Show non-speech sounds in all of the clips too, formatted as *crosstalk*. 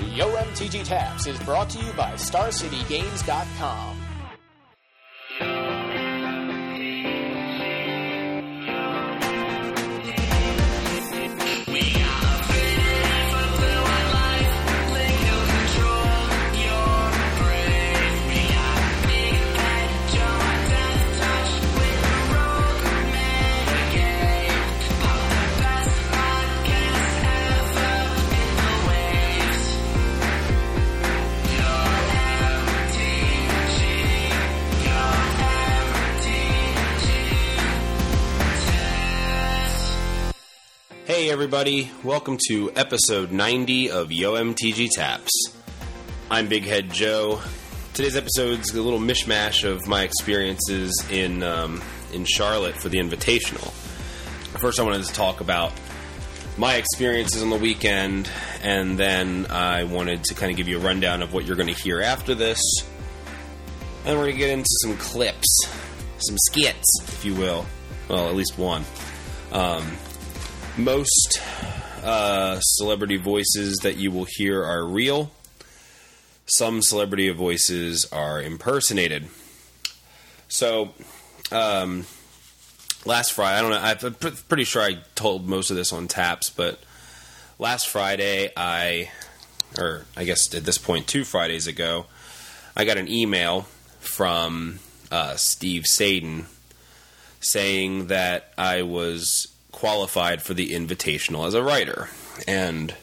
Yo MTG Taps is brought to you by StarCityGames.com. everybody, welcome to episode 90 of Yo MTG Taps. I'm Big Head Joe. Today's episode's a little mishmash of my experiences in um, in Charlotte for the Invitational. First, I wanted to talk about my experiences on the weekend, and then I wanted to kind of give you a rundown of what you're going to hear after this. And we're going to get into some clips, some skits, if you will. Well, at least one. Um, most uh, celebrity voices that you will hear are real. Some celebrity voices are impersonated. So, um, last Friday, I don't know, I'm pretty sure I told most of this on taps, but last Friday, I, or I guess at this point, two Fridays ago, I got an email from uh, Steve Sadin saying that I was qualified for the invitational as a writer. And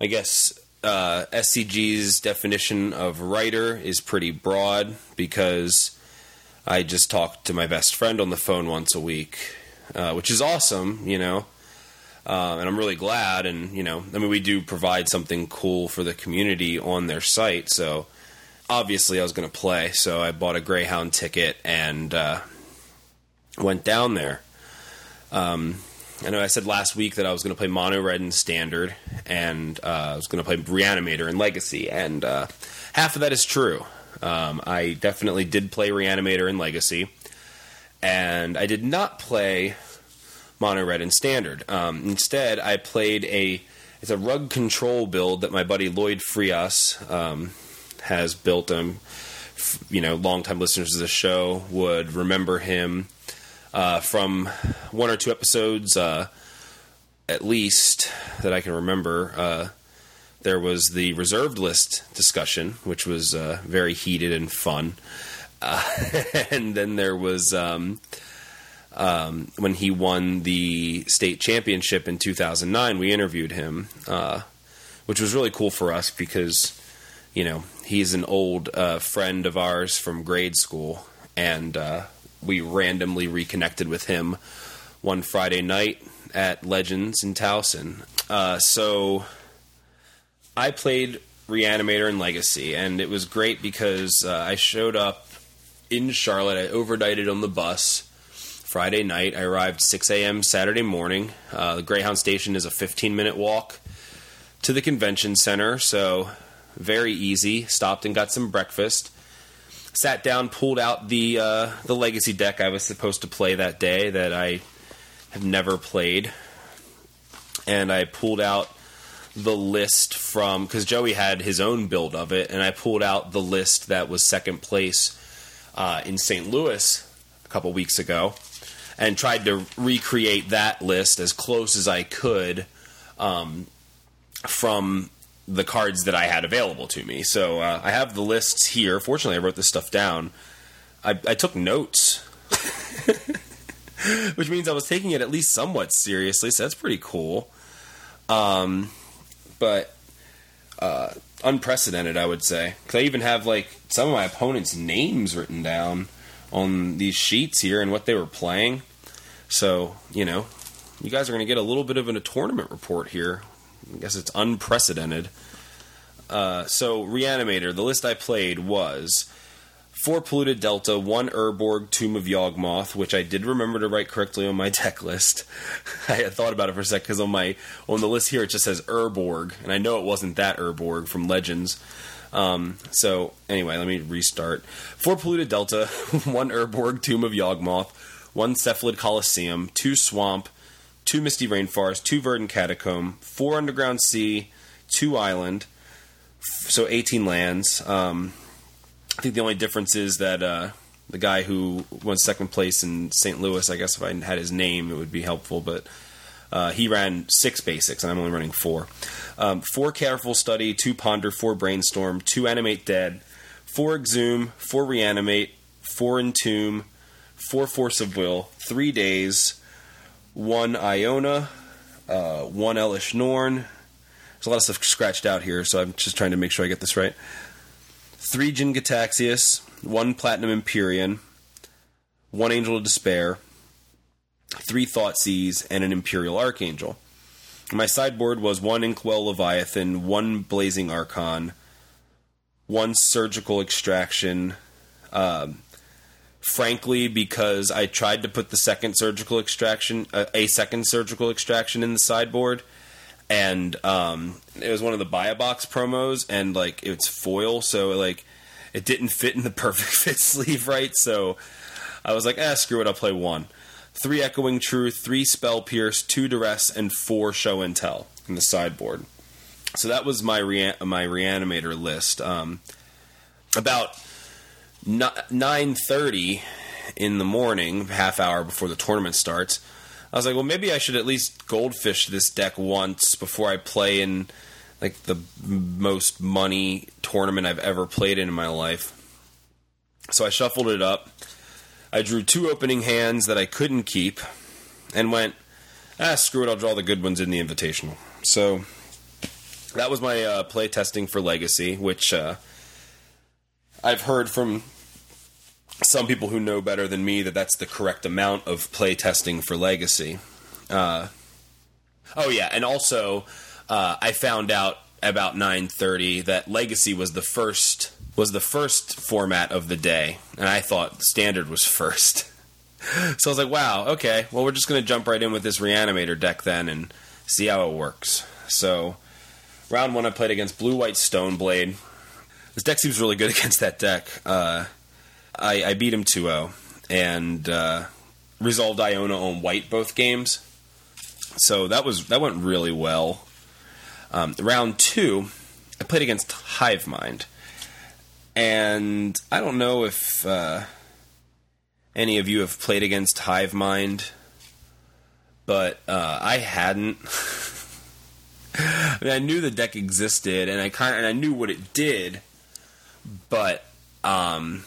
I guess uh, SCG's definition of writer is pretty broad because I just talk to my best friend on the phone once a week, uh, which is awesome, you know. Uh, and I'm really glad. And, you know, I mean, we do provide something cool for the community on their site. So obviously I was going to play. So I bought a Greyhound ticket and uh, went down there. Um, I know I said last week that I was going to play Mono Red and Standard, and uh, I was going to play Reanimator and Legacy, and uh, half of that is true. Um, I definitely did play Reanimator and Legacy, and I did not play Mono Red and Standard. Um, instead, I played a it's a rug control build that my buddy Lloyd Frias um, has built. Um, you know, longtime listeners of the show would remember him uh, from one or two episodes, uh, at least that I can remember. Uh, there was the reserved list discussion, which was uh, very heated and fun. Uh, *laughs* and then there was um, um, when he won the state championship in 2009. We interviewed him, uh, which was really cool for us because you know he's an old friend of ours from grade school, and we randomly reconnected with him one Friday night at Legends in Towson. Uh, so I played Reanimator and Legacy, and it was great because uh, I showed up in Charlotte. I overnighted on the bus Friday night. I arrived 6 a.m. Saturday morning. Uh, the Greyhound station is a 15 minute walk to the convention center, so very easy. Stopped and got some breakfast sat down, pulled out the uh, the legacy deck I was supposed to play that day that I have never played, and I pulled out the list from because Joey had his own build of it, and I pulled out the list that was second place uh, in St. Louis a couple weeks ago, and tried to recreate that list as close as I could um, from the cards that I had available to me. So uh, I have the lists here. Fortunately, I wrote this stuff down. I, I took notes, *laughs* which means I was taking it at least somewhat seriously. So that's pretty cool. Um, but uh, unprecedented, I would say, because I even have like some of my opponents' names written down on these sheets here and what they were playing. So you know, you guys are going to get a little bit of an, a tournament report here I guess it's unprecedented. Uh, so, Reanimator, the list I played was four Polluted Delta, one Urborg, Tomb of Yawgmoth, which I did remember to write correctly on my *laughs* deck list. I had thought about it for a sec because on my on the list here it just says Urborg, and I know it wasn't that Urborg from Legends. Um, so anyway, let me restart. Four Polluted Delta, *laughs* one Urborg, Tomb of Yawgmoth, one Cephalid Coliseum, two Swamp, two Misty Rainforest, two Verdant Catacomb, four Underground Sea, two island, so 18 lands. Um, I think the only difference is that uh, the guy who won second place in St. Louis, I guess if I had his name, it would be helpful, but uh, he ran six basics, and I'm only running four. Um, four careful study, two ponder, four brainstorm, two animate dead, four exhume, four reanimate, four entomb, four force of will, three Daze, one Iona, uh, one Elesh Norn. There's a lot of stuff scratched out here, so I'm just trying to make sure I get this right. Three Jin one Platinum Empyrean, one Angel of Despair, three Thoughtseize, and an Imperial Archangel. My sideboard was one Inkwell Leviathan, one Blazing Archon, one Surgical Extraction. Um, frankly, because I tried to put the second surgical extraction, uh, a second surgical extraction in the sideboard, and um, it was one of the buy a box promos, and like it's foil, so like it didn't fit in the *laughs* perfect fit sleeve right. So I was like, ah, screw it, I'll play one three Echoing Truth, three Spell Pierce, two Duress, and four Show and Tell in the sideboard. So that was my rea- my reanimator list. Um, about nine thirty in the morning, half hour before the tournament starts, I was like, well, maybe I should at least goldfish this deck once before I play in like the most money tournament I've ever played in in my life. So I shuffled it up I drew two opening hands that I couldn't keep and went, ah, screw it, I'll draw the good ones in the invitational. So that was my uh, play testing for Legacy, which uh, I've heard from some people who know better than me that that's the correct amount of play testing for Legacy. Uh, oh yeah, and also uh, I found out about 9:30 that Legacy was the first was the first format of the day, and I thought standard was first. *laughs* so I was like, wow, okay, well, we're just going to jump right in with this reanimator deck then and see how it works. So, round one, I played against Blue White Stoneblade. This deck seems really good *laughs* against that deck. Uh, I, I, beat him 2 0 and uh, resolved Iona on white both games. So that was that went really well. Um, round two, I played against Hive Mind and I don't know if uh, any of you have played against Hive Mind, but uh, I hadn't. *laughs* I, mean, I knew the deck existed, and I kind and I knew what it did, but um,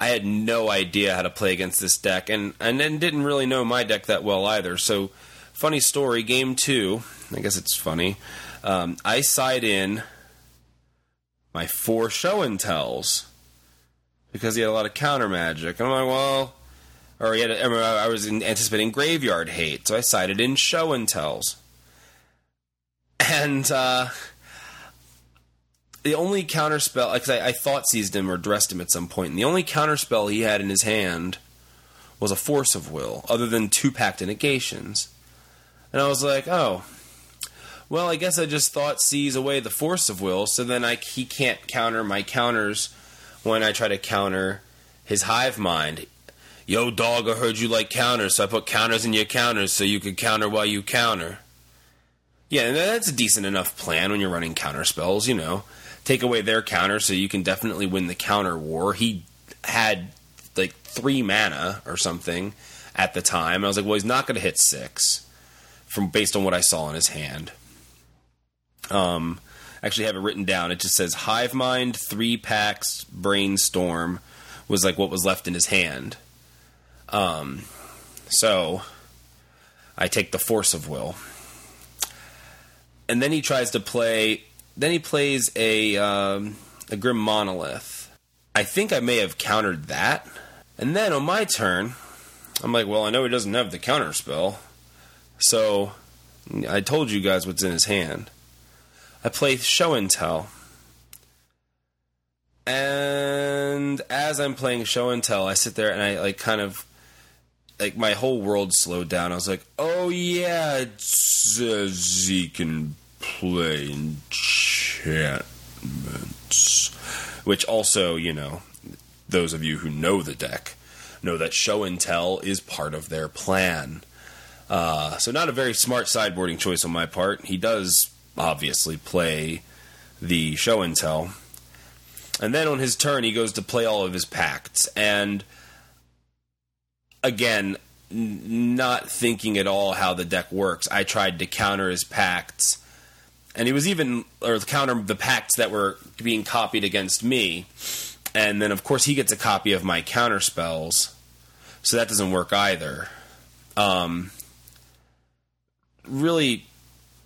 I had no idea how to play against this deck, and and then didn't really know my deck that well either. So, funny story. Game two, I guess it's funny. Um, I side in my four show and tells because he had a lot of counter magic. And I'm like, well, or he had, a, I was anticipating graveyard hate, so I sided in show and tells. And uh, the only counter spell, because I, I Thoughtseized him or dressed him at some point, and the only counter spell he had in his hand was a force of will, other than two pact negations. And I was like, oh, well, I guess I just Thoughtseize away the force of will, so then I, he can't counter my counters when I try to counter his hive mind. Yo, dog, I heard you like counters, so I put counters in your counters so you could counter while you counter. Yeah, that's a decent enough plan when you're running counter spells, you know. Take away their counter so you can definitely win the counter war. He had like three mana or something at the time. I was like, well, he's not going to hit six from based on what I saw in his hand. Um, actually have it written down. It just says Hive Mind, three packs, Brainstorm was like what was left in his hand. Um, so I take the Force of Will, and then he tries to play. Then he plays a um, a Grim Monolith. I think I may have countered that, and then on my turn, I'm like, well, I know he doesn't have the counter spell, so I told you guys what's in his hand. I play show and tell. And as I'm playing show and tell, I sit there and I like kind of like my whole world slowed down. I was like, "Oh yeah, says he can play enchantments," which also, you know, those of you who know the deck know that show and tell is part of their plan. Uh, so not a very smart sideboarding choice on my part. He does obviously play the show and tell. And then on his turn, he goes to play all of his pacts. And again, n- not thinking at all how the deck works, I tried to counter his pacts. And he was even, or counter the pacts that were being copied against me. And then, of course, he gets a copy of my counter spells. So that doesn't work either. Um, really,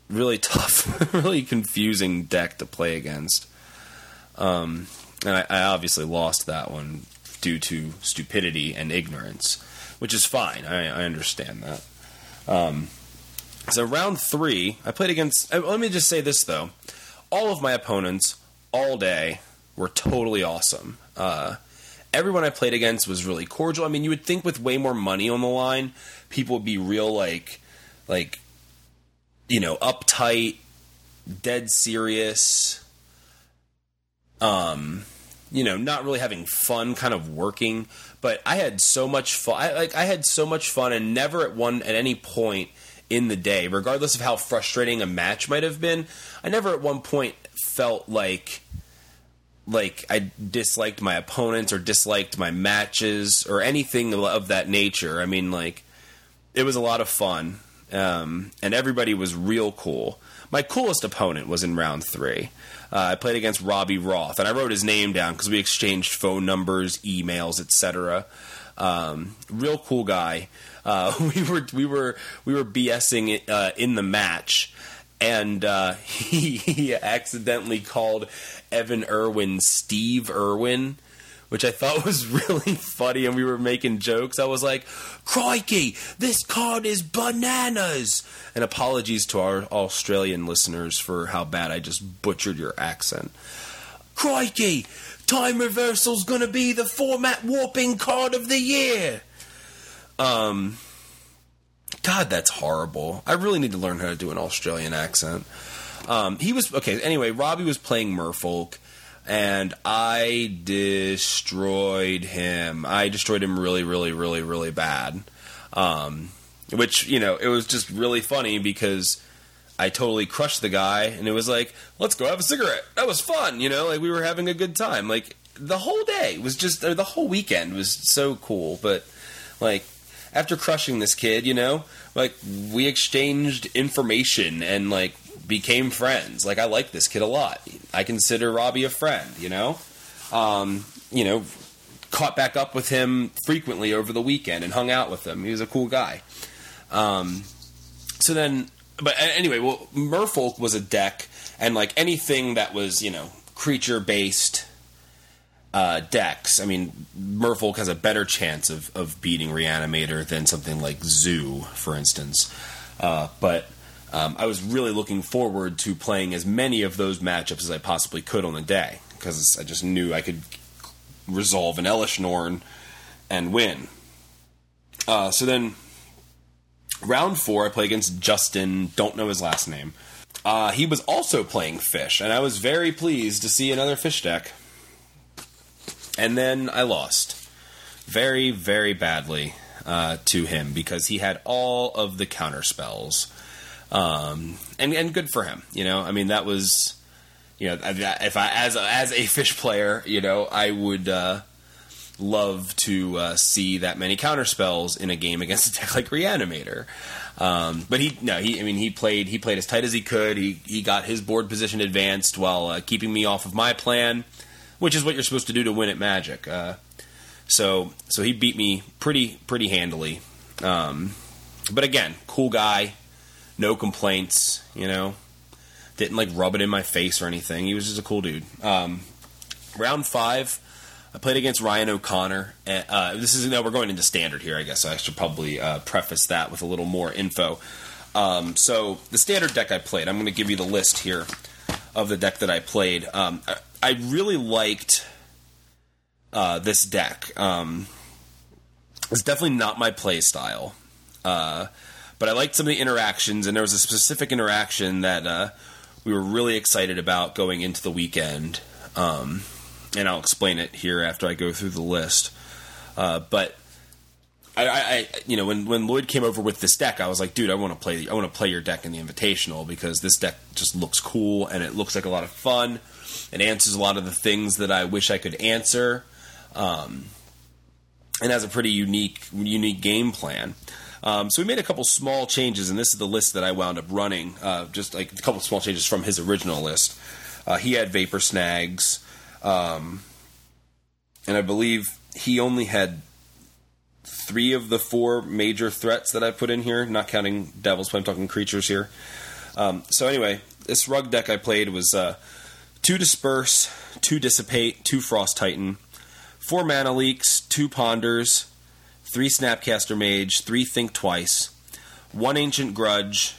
really tough, *laughs* really confusing deck to play against. Um, and I, I obviously lost that one due to stupidity and ignorance, which is fine. I, I understand that. Um, so round three, I played against. uh, Let me just say this though: all of my opponents all day were totally awesome. Uh, everyone I played against was really cordial. I mean, you would think with way more money on the line, people would be real like, like, you know, uptight, dead serious. Um, you know, not really having fun, kind of working. But I had so much fun. I, like I had so much fun, and never at one at any point in the day, regardless of how frustrating a match might have been, I never at one point felt like like I disliked my opponents or disliked my matches or anything of that nature. I mean, like it was a lot of fun, um, and everybody was real cool. My coolest opponent was in round three. Uh, I played against Robbie Roth, and I wrote his name down because we exchanged phone numbers, emails, etc. Um, real cool guy. Uh, *laughs* we were we were we were BSing uh, in the match, and uh, *laughs* he, he accidentally called Evan Erwin Steve Irwin, which I thought was *laughs* really funny, and we were making jokes. I was like, "Crikey, this card is bananas!" And apologies to our Australian listeners for how bad I just butchered your accent. Crikey, time reversal's gonna be the format warping card of the year. Um, God, that's horrible. I really need to learn how to do an Australian accent. Um, he was okay. Anyway, Robbie was playing Merfolk, and I destroyed him. I destroyed him really, really, really, really bad. Um, which you know, it was just really funny because I totally crushed the guy, and it was like, let's go have a cigarette. That was fun, you know, like we were having a good time. Like the whole day was just, or the whole weekend was so cool. But like after crushing this kid, you know, like we exchanged information and like became friends. Like I like this kid a lot. I consider Robbie a friend, you know. Um, you know, caught back up with him frequently over the weekend and hung out with him. He was a cool guy. Um, so then, but anyway, well, Merfolk was a deck, and like anything that was, you know, creature based uh, decks. I mean, Merfolk has a better chance of, of beating Reanimator than something like Zoo, for instance. Uh, but um, I was really looking forward to playing as many of those matchups as I possibly could on the day because I just knew I could resolve an Elesh Norn and win. Uh, so then, round four, I play against Justin. Don't know his last name. Uh, he was also playing fish, and I was very pleased to see another fish deck. And then I lost very, very badly uh, to him because he had all of the counter spells. Um, and and good for him, you know. I mean, that was, you know, if I as a, as a fish player, you know, I would uh, love to uh, see that many counter spells in a game against a deck like Reanimator. Um, but he no, he I mean he played he played as tight as he could. He he got his board position advanced while uh, keeping me off of my plan, which is what you're supposed to do to win at Magic. Uh, so so he beat me pretty pretty handily. Um, but again, cool guy, no complaints. You know, didn't like rub it in my face or anything. He was just a cool dude. Um, round five, I played against Ryan O'Connor. Uh, this is no, we're going into standard here. I guess I should probably uh, preface that with a little more info. Um, so the standard deck I played, I'm going to give you the list here of the deck that I played. Um, I, really liked uh, this deck. Um, it's definitely not my play style, uh, but I liked some of the interactions, and there was a specific interaction that uh, we were really excited about going into the weekend. Um, and I'll explain it here after I go through the list. Uh, but I, I, you know, when when Lloyd came over with this deck, I was like, dude, I want to play, I want to play your deck in the Invitational because this deck just looks cool and it looks like a lot of fun. It answers a lot of the things that I wish I could answer, um, and has a pretty unique unique game plan. Um, so we made a couple small changes, and this is the list that I wound up running. Uh, just like a couple small changes from his original list. Uh, he had Vapor Snags, um, and I believe he only had three of the four major threats that I put in here, not counting devils, but I'm talking creatures here. Um, so anyway, this rug deck I played was uh, two disperse, two dissipate, two frost titan, four mana leaks, two ponders, three snapcaster mage, three think twice, one ancient grudge,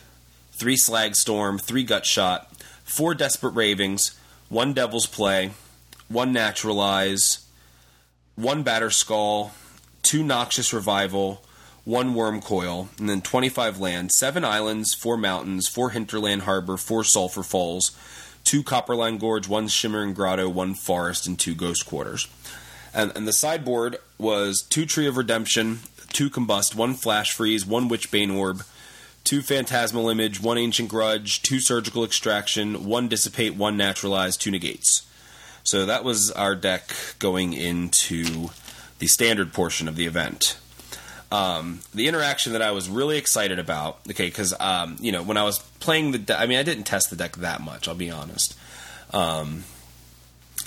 three slag storm, three gut shot, four desperate ravings, one devil's play, one naturalize, one Batterskull two Noxious Revival, one Wurmcoil, and then 25 land, seven islands, four mountains, four Hinterland Harbor, four Sulphur Falls, two Copperline Gorge, one Shimmering Grotto, one Forest, and two Ghost Quarters. And, and the sideboard was two Tree of Redemption, two Combust, one Flash Freeze, one Witchbane Orb, two Phantasmal Image, one Ancient Grudge, two Surgical Extraction, one Dissipate, one Naturalize, two Negates. So that was our deck going into the standard portion of the event. Um, the interaction that I was really excited about, okay, because um, you know when I was playing the, de- I mean I didn't test the deck that much, I'll be honest. Um,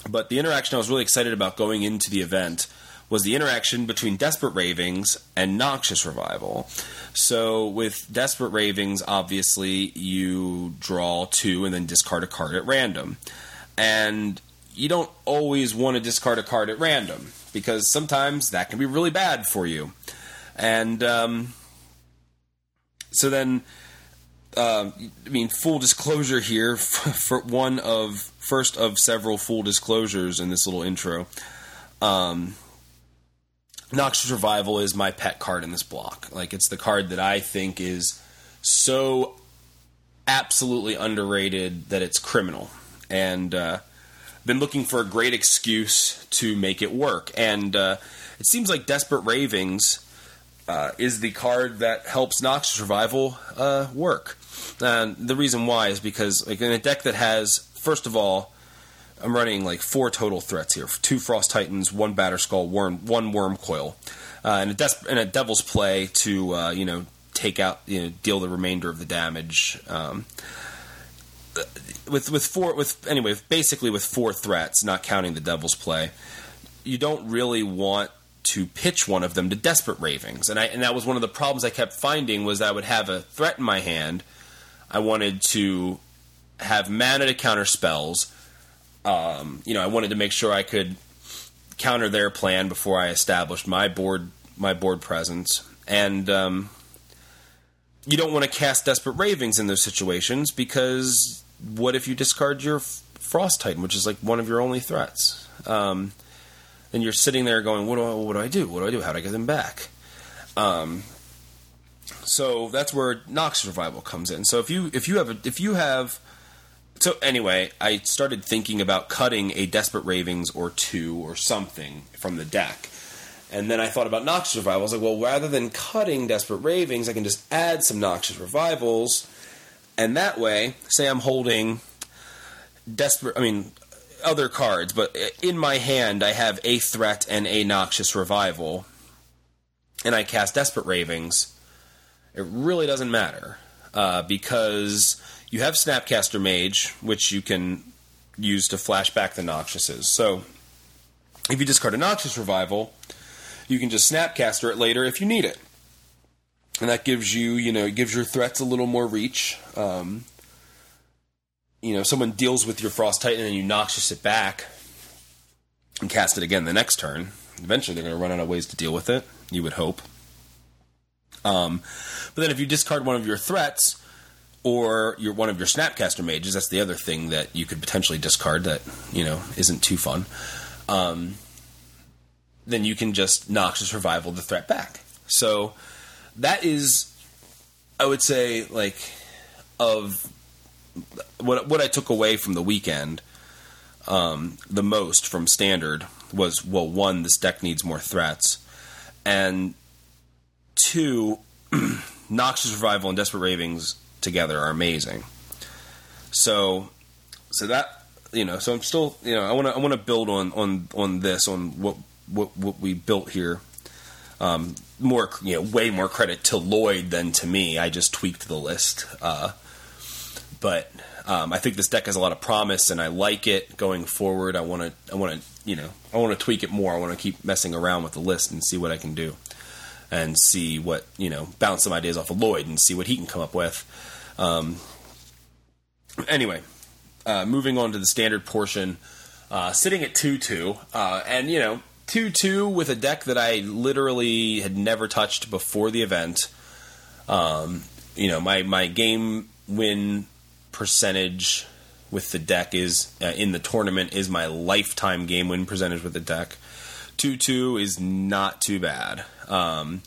but the interaction I was really excited about going into the event was the interaction between Desperate Ravings and Noxious Revival. So with Desperate Ravings, obviously you draw two and then discard a card at random, and you don't always want to discard a card at random because sometimes that can be really bad for you. And um, so then, uh, I mean, full disclosure here *laughs* for one of first of several full disclosures in this little intro. Um, Noxious Revival is my pet card in this block. Like, it's the card that I think is so absolutely underrated that it's criminal. And uh, been looking for a great excuse to make it work. And uh, it seems like Desperate Ravings uh, is the card that helps Noxious Survival uh, work. And the reason why is because, like, in a deck that has, first of all, I'm running like four total threats here: two Frost Titans, one Batterskull, worm, one Wurmcoil, uh, and a, des- and a Devil's Play to uh, you know take out, you know, deal the remainder of the damage. Um, with with four with anyway basically with four threats, not counting the devil's play, you don't really want to pitch one of them to desperate ravings, and I and that was one of the problems I kept finding was I would have a threat in my hand. I wanted to have mana to counter spells. Um, you know, I wanted to make sure I could counter their plan before I established my board my board presence, and um, you don't want to cast desperate ravings in those situations because what if you discard your Frost Titan, which is like one of your only threats? Um, and you're sitting there going, "What do I, what do I do? What do I do? How do I get them back?" Um, so that's where Nox Revival comes in. So if you if you have a, if you have so anyway, I started thinking about cutting a Desperate Ravings or two or something from the deck. And then I thought about Noxious Revival. I was like, well, rather than cutting Desperate Ravings, I can just add some Noxious Revivals and that way, say I'm holding desperate, I mean, other cards, but in my hand I have a threat and a noxious revival, and I cast desperate ravings. It really doesn't matter uh, because you have Snapcaster Mage, which you can use to flash back the noxiouses. So if you discard a noxious revival, you can just Snapcaster it later if you need it and that gives you, you know, it gives your threats a little more reach. Um, you know, someone deals with your Frost Titan and you noxious it back and cast it again the next turn. Eventually, they're going to run out of ways to deal with it. You would hope. Um, but then, if you discard one of your threats or your one of your Snapcaster mages, that's the other thing that you could potentially discard that you know isn't too fun. Um, then you can just noxious revival the threat back. So that is, I would say, like of what what I took away from the weekend um, the most from standard was well, one, this deck needs more threats, and two, *clears throat* Noxious Revival and Desperate Ravings together are amazing. So, so that you know, so I'm still you know I want to I want to build on on on this on what what what we built here. Um, more you know, way more credit to Lloyd than to me. I just tweaked the list, uh, but um, I think this deck has a lot of promise, and I like it going forward. I want to I want to you know I want to tweak it more. I want to keep messing around with the list and see what I can do, and see what you know bounce some ideas off of Lloyd and see what he can come up with. Um, anyway, uh, moving on to the standard portion, uh, sitting at 2 2. Uh, and, you know, 2 2 with a deck that I literally had never touched before the event. Um, you know, my, my game win percentage with the deck is uh, in the tournament is my lifetime game win percentage with the deck. 2 2 is not too bad. Um,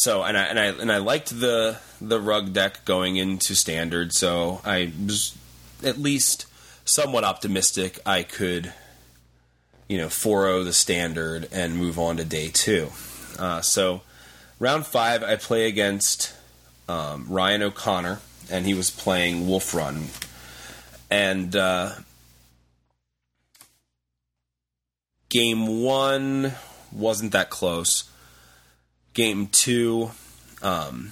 so and I and I and I liked the the rug deck going into standard, so I was at least somewhat optimistic I could, you know, 4-0 the standard and move on to day two. Uh, so, round five, I play against um, Ryan O'Connor, and he was playing Wolf Run. And uh, game one wasn't that close. Game two, um,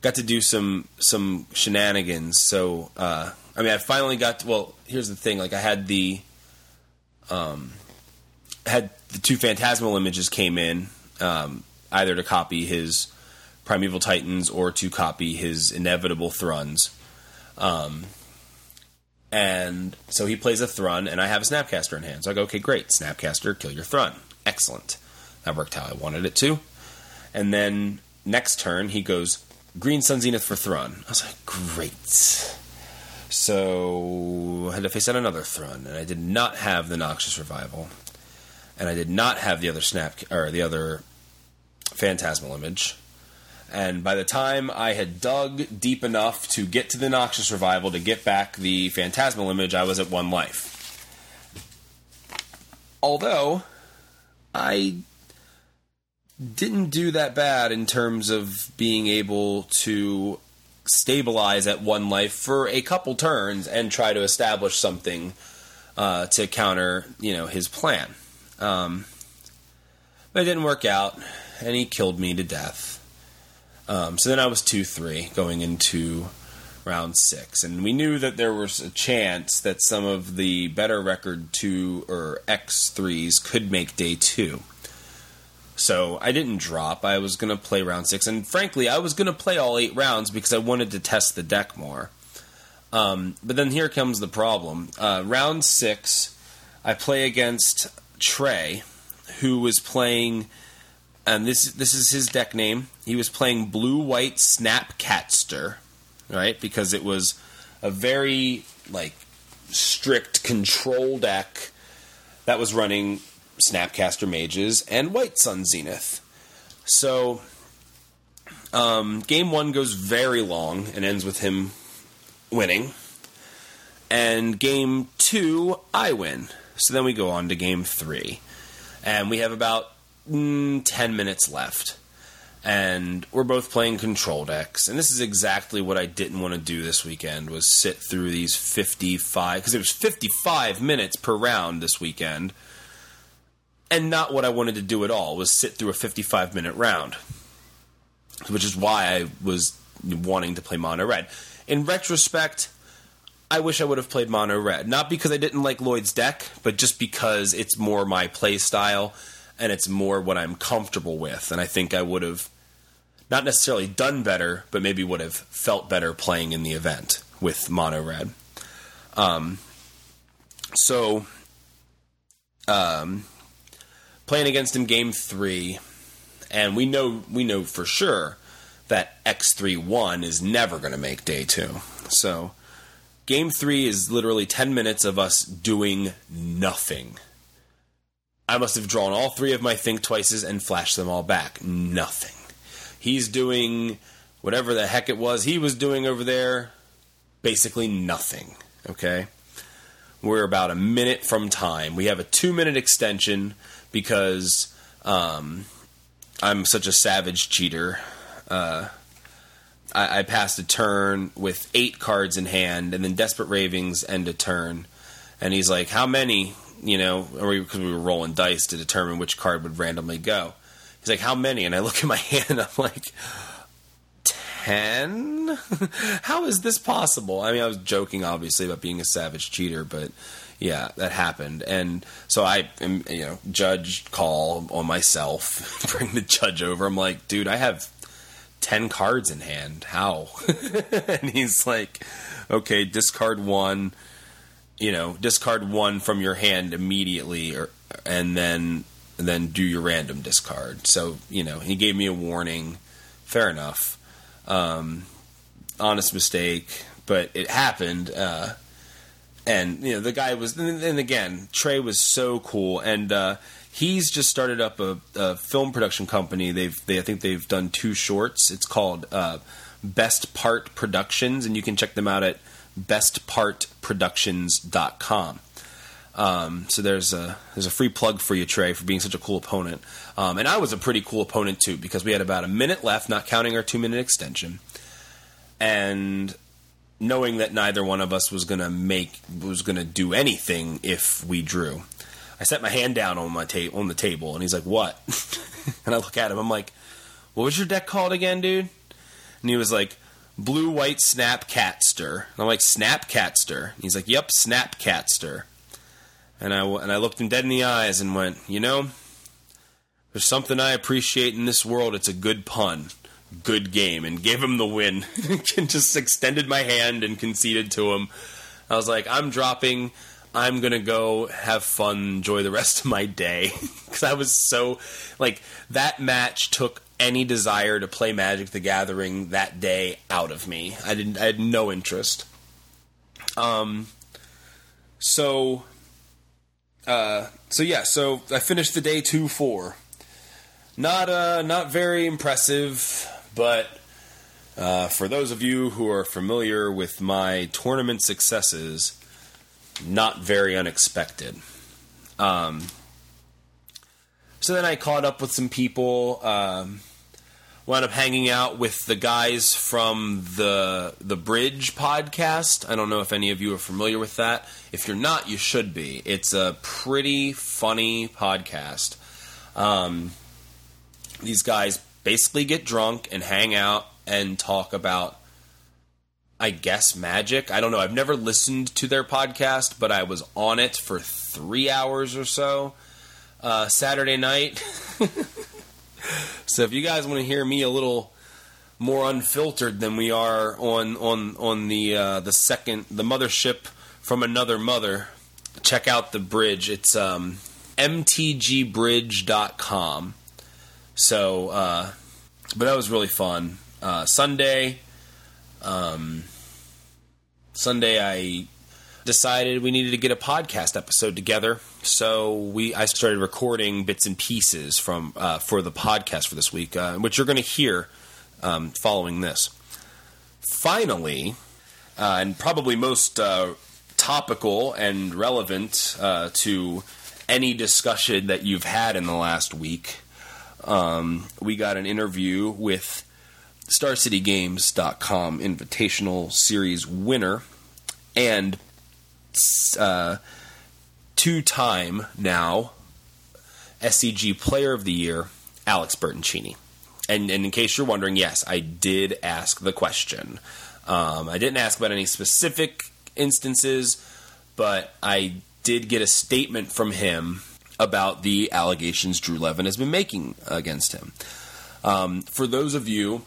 got to do some some shenanigans. So uh, I mean, I finally got. To, well, here's the thing. Like, I had the, um, had the two phantasmal images came in, um, either to copy his primeval titans or to copy his inevitable thruns. Um, and so he plays a thrun, and I have a snapcaster in hand. So I go, okay, great, snapcaster, kill your thrun. Excellent. That worked how I wanted it to. And then next turn, he goes green sun zenith for thrun. I was like, great. So I had to face out another Thrun, and I did not have the Noxious Revival, and I did not have the other snap or the other Phantasmal Image. And by the time I had dug deep enough to get to the Noxious Revival to get back the Phantasmal Image, I was at one life. Although I didn't do that bad in terms of being able to stabilize at one life for a couple turns and try to establish something uh, to counter, you know, his plan. Um, but it didn't work out, and he killed me to death. Um, so then I was two three going into round six, and we knew that there was a chance that some of the better record two or X threes could make day two. So I didn't drop. I was going to play round six, and frankly, I was going to play all eight rounds because I wanted to test the deck more. Um, but then here comes the problem. Uh, round six, I play against Trey, who was playing, and this this is his deck name. He was playing Blue White Snapcaster, right? Because it was a very like strict control deck that was running Snapcaster Mages, and White Sun Zenith. So, um, game one goes very long and ends with him winning. And game two, I win. So then we go on to game three. And we have about mm, 10 minutes left. And we're both playing control decks. And this is exactly what I didn't want to do this weekend was sit through these 55 because it was 55 minutes per round this weekend and not what I wanted to do at all was sit through a 55 minute round, which is why I was wanting to play mono red. In retrospect, I wish I would have played mono red, not because I didn't like Lloyd's deck, but just because it's more my play style and it's more what I'm comfortable with, and I think I would have not necessarily done better, but maybe would have felt better playing in the event with mono red. Um, so, um, playing against him game three, and we know we know for sure that X three one is never going to make day two. So game three is literally ten minutes of us doing nothing. I must have drawn all three of my think twices and flashed them all back. Nothing. He's doing whatever the heck it was he was doing over there. Basically nothing. Okay. We're about a minute from time. We have a two minute extension because um, I'm such a savage cheater. Uh, I, I passed a turn with eight cards in hand, and then Desperate Ravings end a turn. And he's like, "How many?" You know, because we, we were rolling dice to determine which card would randomly go. He's like, "How many?" And I look at my *laughs* hand, I'm like, 10? *laughs* How is this possible? I mean, I was joking, obviously, about being a savage cheater, but yeah, that happened. And so I, you know, judge call on myself, *laughs* bring the judge over. I'm like, dude, I have 10 cards in hand. How? *laughs* and he's like, okay, discard one, you know, discard one from your hand immediately, or, and then, and then do your random discard. So, you know, he gave me a warning. Fair enough. Um, honest mistake, but it happened. Uh, and you know the guy was, and again, Trey was so cool, and uh, he's just started up a, a, film production company. They've, they, I think they've done two shorts. It's called uh, Best Part Productions, and you can check them out at bestpartproductions.com. Um, so there's a there's a free plug for you, Trey, for being such a cool opponent. Um, and I was a pretty cool opponent too because we had about a minute left, not counting our two minute extension, and knowing that neither one of us was gonna make was gonna do anything if we drew. I set my hand down on my ta- on the table, and he's like, "What?" *laughs* and I look at him. I'm like, "What was your deck called again, dude?" And he was like, "Blue White Snap Catster." And I'm like, "Snap Catster." And he's like, "Yep, Snap Catster." And I, and I looked him dead in the eyes and went, You know, there's something I appreciate in this world. It's a good pun. Good game. And gave him the win. *laughs* and just extended my hand and conceded to him. I was like, I'm dropping. I'm going to go have fun, enjoy the rest of my day. *laughs* Because I was so. Like, that match took any desire to play Magic the Gathering that day out of me. I didn't. I had no interest. Um. So uh, so yeah, so I finished the day two four. Not uh, not very impressive, but uh, for those of you who are familiar with my tournament successes, not very unexpected. Um, so then I caught up with some people. Um, wound up hanging out with the guys from the the Bridge podcast. I don't know if any of you are familiar with that. If you're not, you should be. It's a pretty funny podcast. Um, these guys basically get drunk and hang out and talk about I guess magic. I don't know. I've never listened to their podcast, but I was on it for three hours or so uh, Saturday night. *laughs* so if you guys want to hear me a little more unfiltered than we are on on on the uh, the second the mothership from another mother, check out the bridge. It's um, mtgbridge.com. So, uh, but that was really fun. Uh, Sunday, um, Sunday, I decided we needed to get a podcast episode together. So we I started recording bits and pieces from uh, for the podcast for this week, uh, which you're going to hear um, following this. Finally, uh, and probably most uh, topical and relevant uh, to any discussion that you've had in the last week, um, we got an interview with StarCityGames.com Invitational Series winner and uh, two time now SCG Player of the Year, Alex Bertoncini. And, and in case you're wondering, yes, I did ask the question. Um, I didn't ask about any specific instances, but I did get a statement from him about the allegations Drew Levin has been making against him. Um, for those of you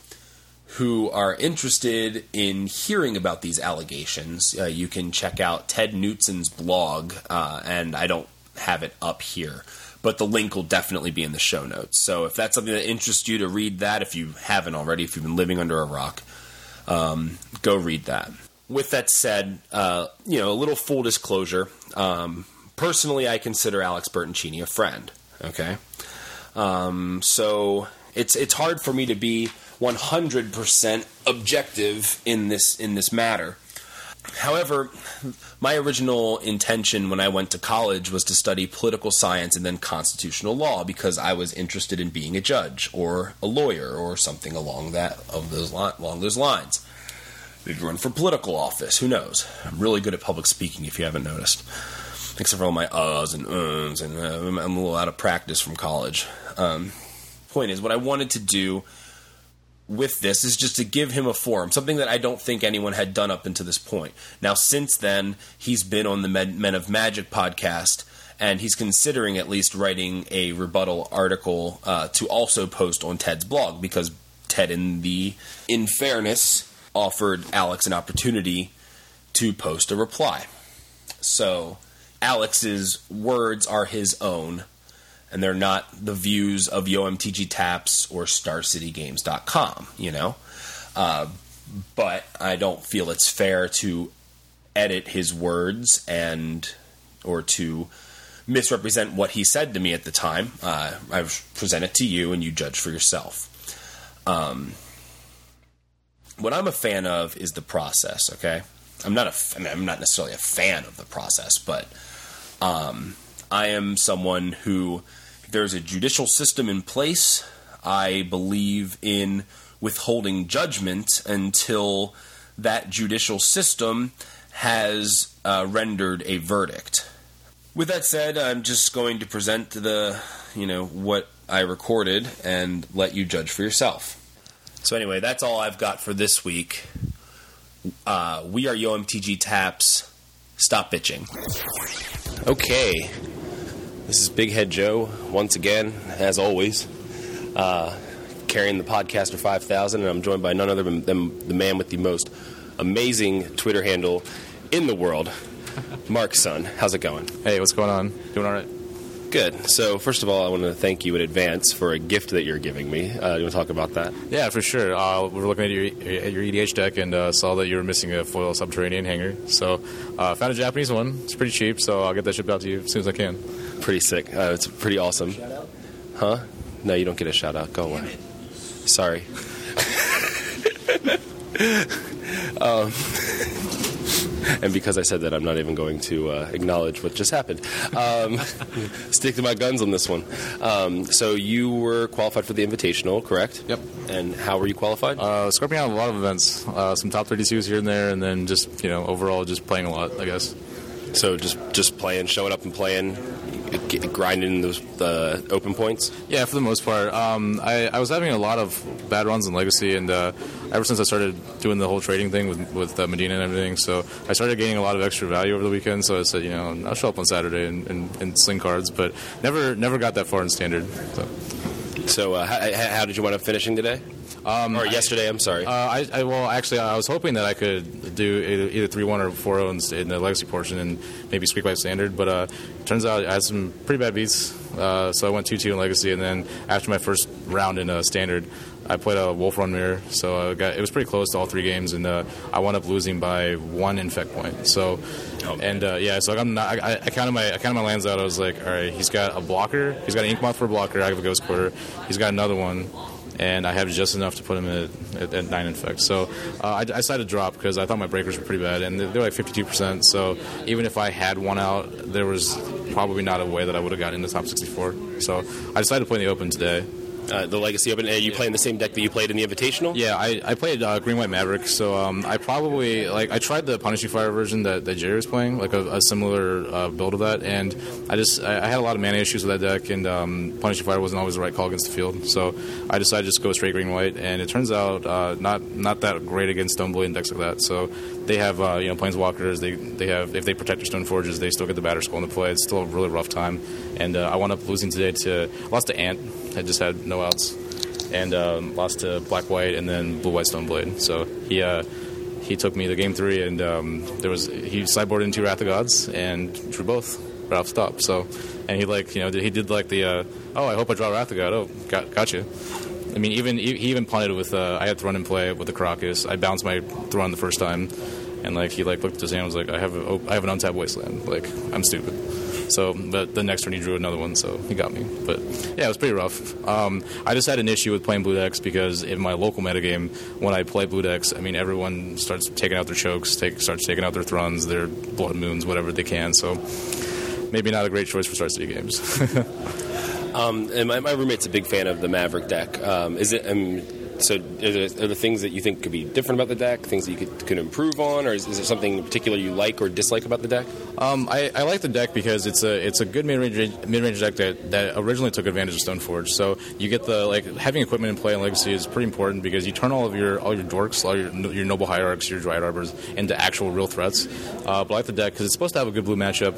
who are interested in hearing about these allegations, uh, you can check out Ted Knutson's blog, uh, and I don't have it up here, but the link will definitely be in the show notes. So if that's something that interests you to read that, if you haven't already, if you've been living under a rock, um, go read that. With that said, uh, you know, a little full disclosure. Um, personally, I consider Alex Bertoncini a friend. Okay, um, so it's it's hard for me to be 100% objective in this in this matter. however, my original intention when I went to college was to study political science and then constitutional law because I was interested in being a judge or a lawyer or something along that of those along those lines. Maybe run for political office. Who knows? I'm really good at public speaking. If you haven't noticed, except for all my uhs and ums, and uh, I'm a little out of practice from college. Um, point is, what I wanted to do with this is just to give him a forum, something that I don't think anyone had done up until this point. Now, since then, he's been on the Men of Magic podcast, and he's considering at least writing a rebuttal article uh, to also post on Ted's blog because Ted, in the in fairness, offered Alex an opportunity to post a reply. So, Alex's words are his own and they're not the views of YoMTG Taps or StarCityGames.com, you know? Uh, but I don't feel it's fair to edit his words and or to misrepresent what he said to me at the time. Uh, I present it to you, and you judge for yourself. Um, what I'm a fan of is the process. Okay, I'm not a. I I'm not necessarily a fan of the process, but um, I am someone who if there's a judicial system in place. I believe in withholding judgment until that judicial system has uh, rendered a verdict. With that said, I'm just going to present the, you know, what I recorded and let you judge for yourself. So anyway, that's all I've got for this week. Uh, we are YoMTG Taps. Stop bitching. Okay, this is Big Head Joe once again, as always, uh, carrying the podcaster 5000, and I'm joined by none other than the man with the most amazing Twitter handle in the world, Mark Sun. How's it going? Hey, what's going on? Doing all right. Good. So, first of all, I want to thank you in advance for a gift that you're giving me. Uh, you want to talk about that? Yeah, for sure. Uh, we were looking at your, at your EDH deck and uh, saw that you were missing a foil subterranean hangar. So, uh, found a Japanese one. It's pretty cheap, so I'll get that shipped out to you as soon as I can. Pretty sick. Uh, it's pretty awesome. Shout out? Huh? No, you don't get a shout out. Go away. Sorry. *laughs* um, *laughs* *laughs* and because I said that, I'm not even going to uh, acknowledge what just happened. Um, *laughs* stick to my guns on this one. Um, so you were qualified for the Invitational, correct? Yep. And how were you qualified? Uh, out a lot of events, uh, some top 32s here and there, and then just you know overall just playing a lot, I guess. So just just playing, showing up and playing, grinding those the open points. Yeah, for the most part. Um, I, I was having a lot of bad runs in Legacy, and uh, ever since I started doing the whole trading thing with with uh, Medina and everything, so I started gaining a lot of extra value over the weekend. So I said, you know, I'll show up on Saturday and, and, and sling cards, but never never got that far in standard. So, so uh, how, how, did you wind up finishing today? Um, or yesterday, I, am sorry. Uh, I, I, well, actually, I was hoping that I could do either three one or four zero oh in the legacy portion and maybe squeak by standard. But uh, turns out I had some pretty bad beats, uh, so I went two two in legacy, and then after my first round in uh, standard, I played a Wolf Run Mirror, so got, it was pretty close to all three games, and uh, I wound up losing by one infect point. So, oh, and uh, yeah, so I'm not, I, I, counted my I counted my lands out. I was like, all right, he's got a blocker, he's got an Inkmoth for a blocker. I have a Ghost Quarter, he's got another one and I have just enough to put him at, at, at nine. So uh, I, I, decided to drop because I thought my breakers were pretty bad, and they're like 52%. So even if I had one out, there was probably not a way that I would have gotten into the top 64. So I decided to play in the open today uh, the Legacy Open. Are you playing the same deck that you played in the Invitational? Yeah, I, I played uh, Green White Maverick. So um, I probably like I tried the Punishing Fire version that, that Jerry was playing, like a, a similar uh, build of that, and I just I, I, had a lot of mana issues with that deck, and um, Punishing Fire wasn't always the right call against the field. So I decided to just go straight Green White, and it turns out uh, not not that great against Stoneblade and decks like that. So they have uh, you know planeswalkers. They they have if they protect their stone forges, they still get the Batterskull into play. It's still a really rough time, and uh, I wound up losing today to lost to Ant. I just had no outs and um, lost to Black White and then Blue White Stoneblade. So he uh, he took me to game three, and um, there was he sideboarded into Wrath of Gods and drew both right off stop. So and he like you know he did like the uh, oh I hope I draw Wrath of God oh got gotcha. I mean even he even punted with uh, I had Thrun in play with the Karakas. I bounced my Thrun the first time. and like he like looked at his hand and was like, I have oh, I have an untapped wasteland. Like I'm stupid. So, but the next turn he drew another one, so he got me. But yeah, it was pretty rough. Um, I just had an issue with playing blue decks because in my local metagame, when I play blue decks, I mean everyone starts taking out their chokes, take, starts taking out their thruns, their blood moons, whatever they can. So maybe not a great choice for Star City games. *laughs* um, and my, my, roommate's a big fan of the Maverick deck. Um, is it? Um, so, are there, are things that you think could be different about the deck? Things that you could, could improve on, or is, is there something in particular you like or dislike about the deck? Um, I, I, like the deck because it's a it's a good mid range mid range deck that, that originally took advantage of Stoneforge. So you get the like having equipment in play in Legacy is pretty important because you turn all of your all your dorks, all your your noble hierarchs, your dryad arbors into actual real threats. Uh, but I like the deck because it's supposed to have a good blue matchup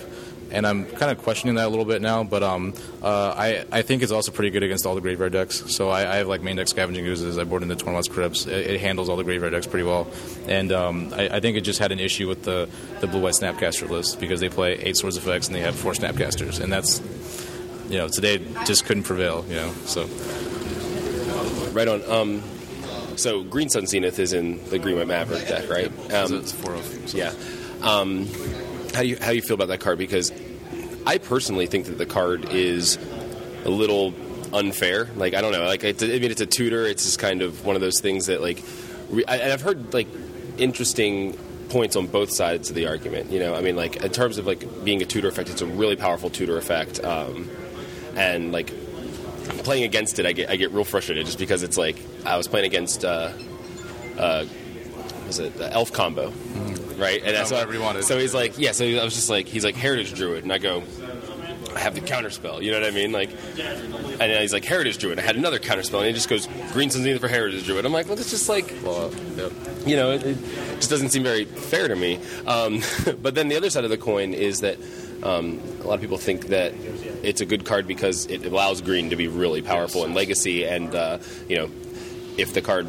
and I'm kind of questioning that a little bit now. But um, uh, I I think it's also pretty good against all the graveyard decks. So I, I have like main deck scavenging oozes. I board into Tormod's Crypts. It, it, handles all the graveyard decks pretty well, and um, I, I, think it just had an issue with the the blue white snapcaster list because they play eight swords effects and they have four snapcasters, and that's you know today just couldn't prevail. You know so. Right on. Um, so Green Sun Zenith is in the Green White Maverick deck, right? Um, it's four of. So. Yeah. Um, how do you how do you feel about that card? Because I personally think that the card is a little unfair. Like I don't know. Like I mean, it's a tutor. It's just kind of one of those things that like. Re- I, and I've heard like interesting points on both sides of the argument. You know, I mean, like in terms of like being a tutor effect, it's a really powerful tutor effect, um, and like playing against it, I get I get real frustrated just because it's like I was playing against. Uh, uh, was it the elf combo, mm-hmm. Right? And that's what everyone wanted. So he's like, yeah. So I was just like, he's like heritage druid, and I go, I have the counter spell. You know what I mean? Like, and he's like heritage druid. I had another counter spell, and he just goes green sun's zenith for heritage druid. I'm like, well, it's just like, well, you know, it, it, just doesn't seem very fair to me. Um, *laughs* but then the other side of the coin is that um, a lot of people think that it's a good card because it allows green to be really powerful in legacy, and uh, you know, if the card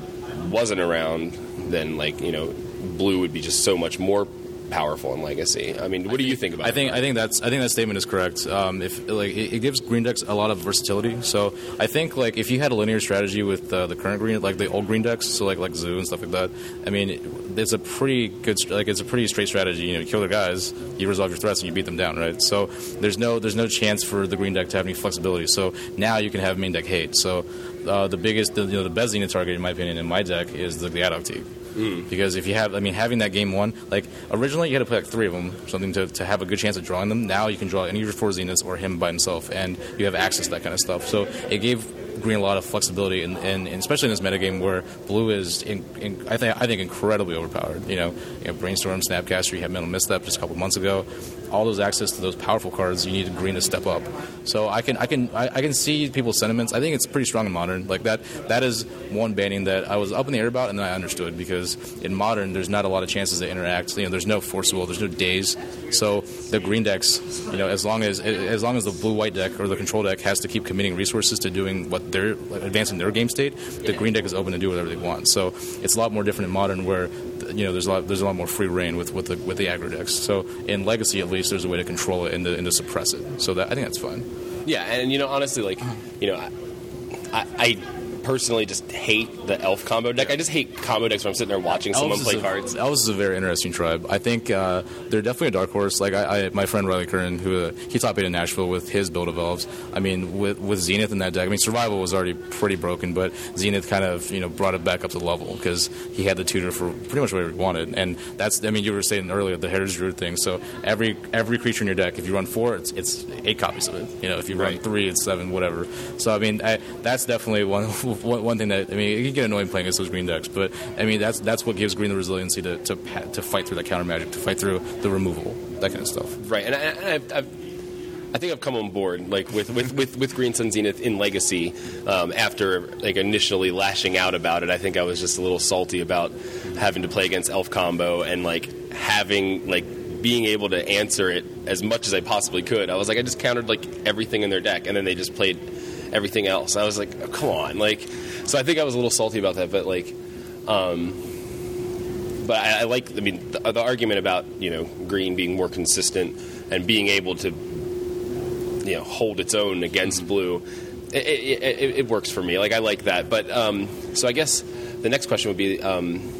wasn't around, then like you know, blue would be just so much more powerful in Legacy. I mean, what do you think about? I think that? I think that's I think that statement is correct. Um, if like it, it, gives green decks a lot of versatility. So I think like if you had a linear strategy with uh, the current green, like the old green decks, so like like Zoo and stuff like that. I mean, it's a pretty good like it's a pretty straight strategy. You know, you kill their guys, you resolve your threats, and you beat them down, right? So there's no there's no chance for the green deck to have any flexibility. So now you can have main deck hate. So uh, the biggest, the, you know, the best Zenith target, in my opinion, in my deck is the Gaddock Mm. Because if you have, I mean, having that game one, like originally you had to play like three of them, something to, to have a good chance of drawing them. Now you can draw any of your four Zeniths or him by himself, and you have access to that kind of stuff. So it gave green a lot of flexibility, and, especially in this metagame where blue is, in, in, I think, I think incredibly overpowered. You know, you know, brainstorm, snapcaster, you have mental misstep just a couple months ago. All those access to those powerful cards, you need green to step up. So I can, I can, I, I can see people's sentiments. I think it's pretty strong in modern. Like that, that is one banning that I was up in the air about, and then I understood because in modern there's not a lot of chances to interact. You know, there's no forcible, there's no Daze. So the green decks, you know, as long as as long as the blue white deck or the control deck has to keep committing resources to doing what they're advancing their game state, the green deck is open to do whatever they want. So it's a lot more different in modern, where you know there's a lot there's a lot more free reign with, with the with the aggro decks. So in legacy, at least, there's a way to control it and to, and to suppress it. So that I think that's fun. Yeah, and you know, honestly, like you know, I, I personally just hate the elf combo deck. I just hate combo decks when I'm sitting there watching someone play a, cards. Elves is a very interesting tribe. I think uh, they're definitely a dark horse. Like I, I my friend Riley Curran, who uh, he top eight in Nashville with his build of elves. I mean, with with Zenith in that deck. I mean, survival was already pretty broken, but Zenith kind of you know brought it back up to level because he had the tutor for pretty much whatever he wanted. And that's I mean, you were saying earlier the heritage druid thing. So every every creature in your deck, if you run four, it's it's eight copies of it. You know, if you run three, it's seven, whatever. So I mean, I, that's definitely one one thing that I mean, it can get annoying playing against those green decks, but I mean that's that's what gives green the resiliency to to, to fight through that counter magic, to fight through the removal, that kind of stuff. Right, and I, I, I've, I think I've come on board like with with, with, with Green Sun Zenith in Legacy um, after like initially lashing out about it. I think I was just a little salty about having to play against Elf combo and like having like being able to answer it as much as I possibly could. I was like I just countered like everything in their deck, and then they just played everything else. I was like, oh, come on, like so I think I was a little salty about that, but like, um, but I, I like. I mean, the, the, argument about you know green being more consistent and being able to you know hold its own against mm-hmm. blue. It, it, it, it, works for me. Like I like that. But um, so I guess the next question would be. Um,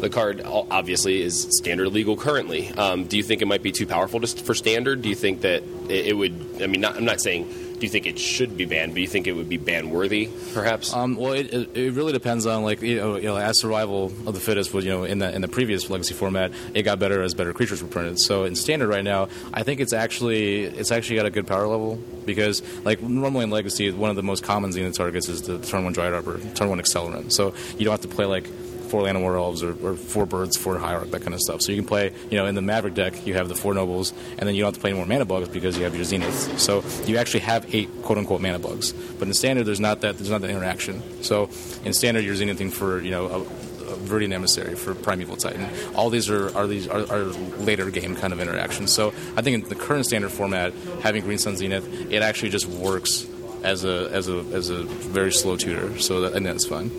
the card obviously is standard legal currently. Um, do you think it might be too powerful just for standard? Do you think that it, it would? I mean, not, I'm not saying. Do you think it should be banned? Do you think it would be ban worthy, perhaps? Um, well, it, it, really depends on like you know, you know as survival of the fittest was you know in the in the previous legacy format it got better as better creatures were printed. So in standard right now, I think it's actually it's actually got a good power level because like normally in legacy one of the most common Zenith targets is the turn one Dryad Arbor, turn one Accelerant. So you don't have to play like four Llanowar Elves or, or four Birds, four Hierarch, that kind of stuff. So you can play, you know, in the Maverick deck, you have the four Nobles, and then you don't have to play any more mana bugs because you have your Zeniths. So you actually have eight quote unquote mana bugs. But in standard, there's not that. There's not that interaction. So in standard, you're Zenithing for you know. A, Viridian Emissary for Primeval Titan. All these are are these are, are later game kind of interactions. So I think in the current standard format, having Green Sun Zenith, it actually just works as a as a as a very slow tutor. So that, and that's fine.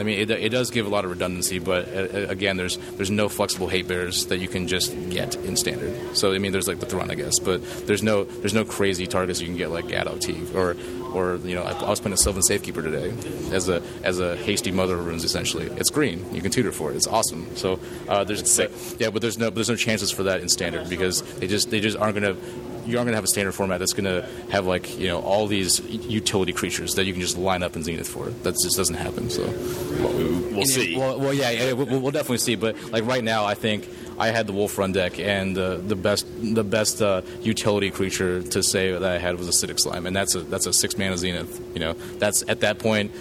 I mean, it, it does give a lot of redundancy, but uh, again, there's there's no flexible hate bears that you can just get in standard. So I mean, there's like the Thrun, I guess, but there's no there's no crazy targets you can get like Teeg or or you know I, I was playing a Sylvan Safekeeper today as a as a hasty Mother of Runes essentially. It's green, you can tutor for it. It's awesome. So uh, there's sick. yeah, but there's no but there's no chances for that in standard because they just they just aren't going to you aren't going to have a standard format that's going to have like you know all these utility creatures that you can just line up in Zenith for. That just doesn't happen. So well, we, we'll see. Well, well yeah, yeah we'll, we'll, definitely see. But like right now, I think I had the Wolf Run deck, and uh, the best the best uh, utility creature to say that I had was Acidic Slime, and that's a that's a six mana Zenith. You know, that's at that point.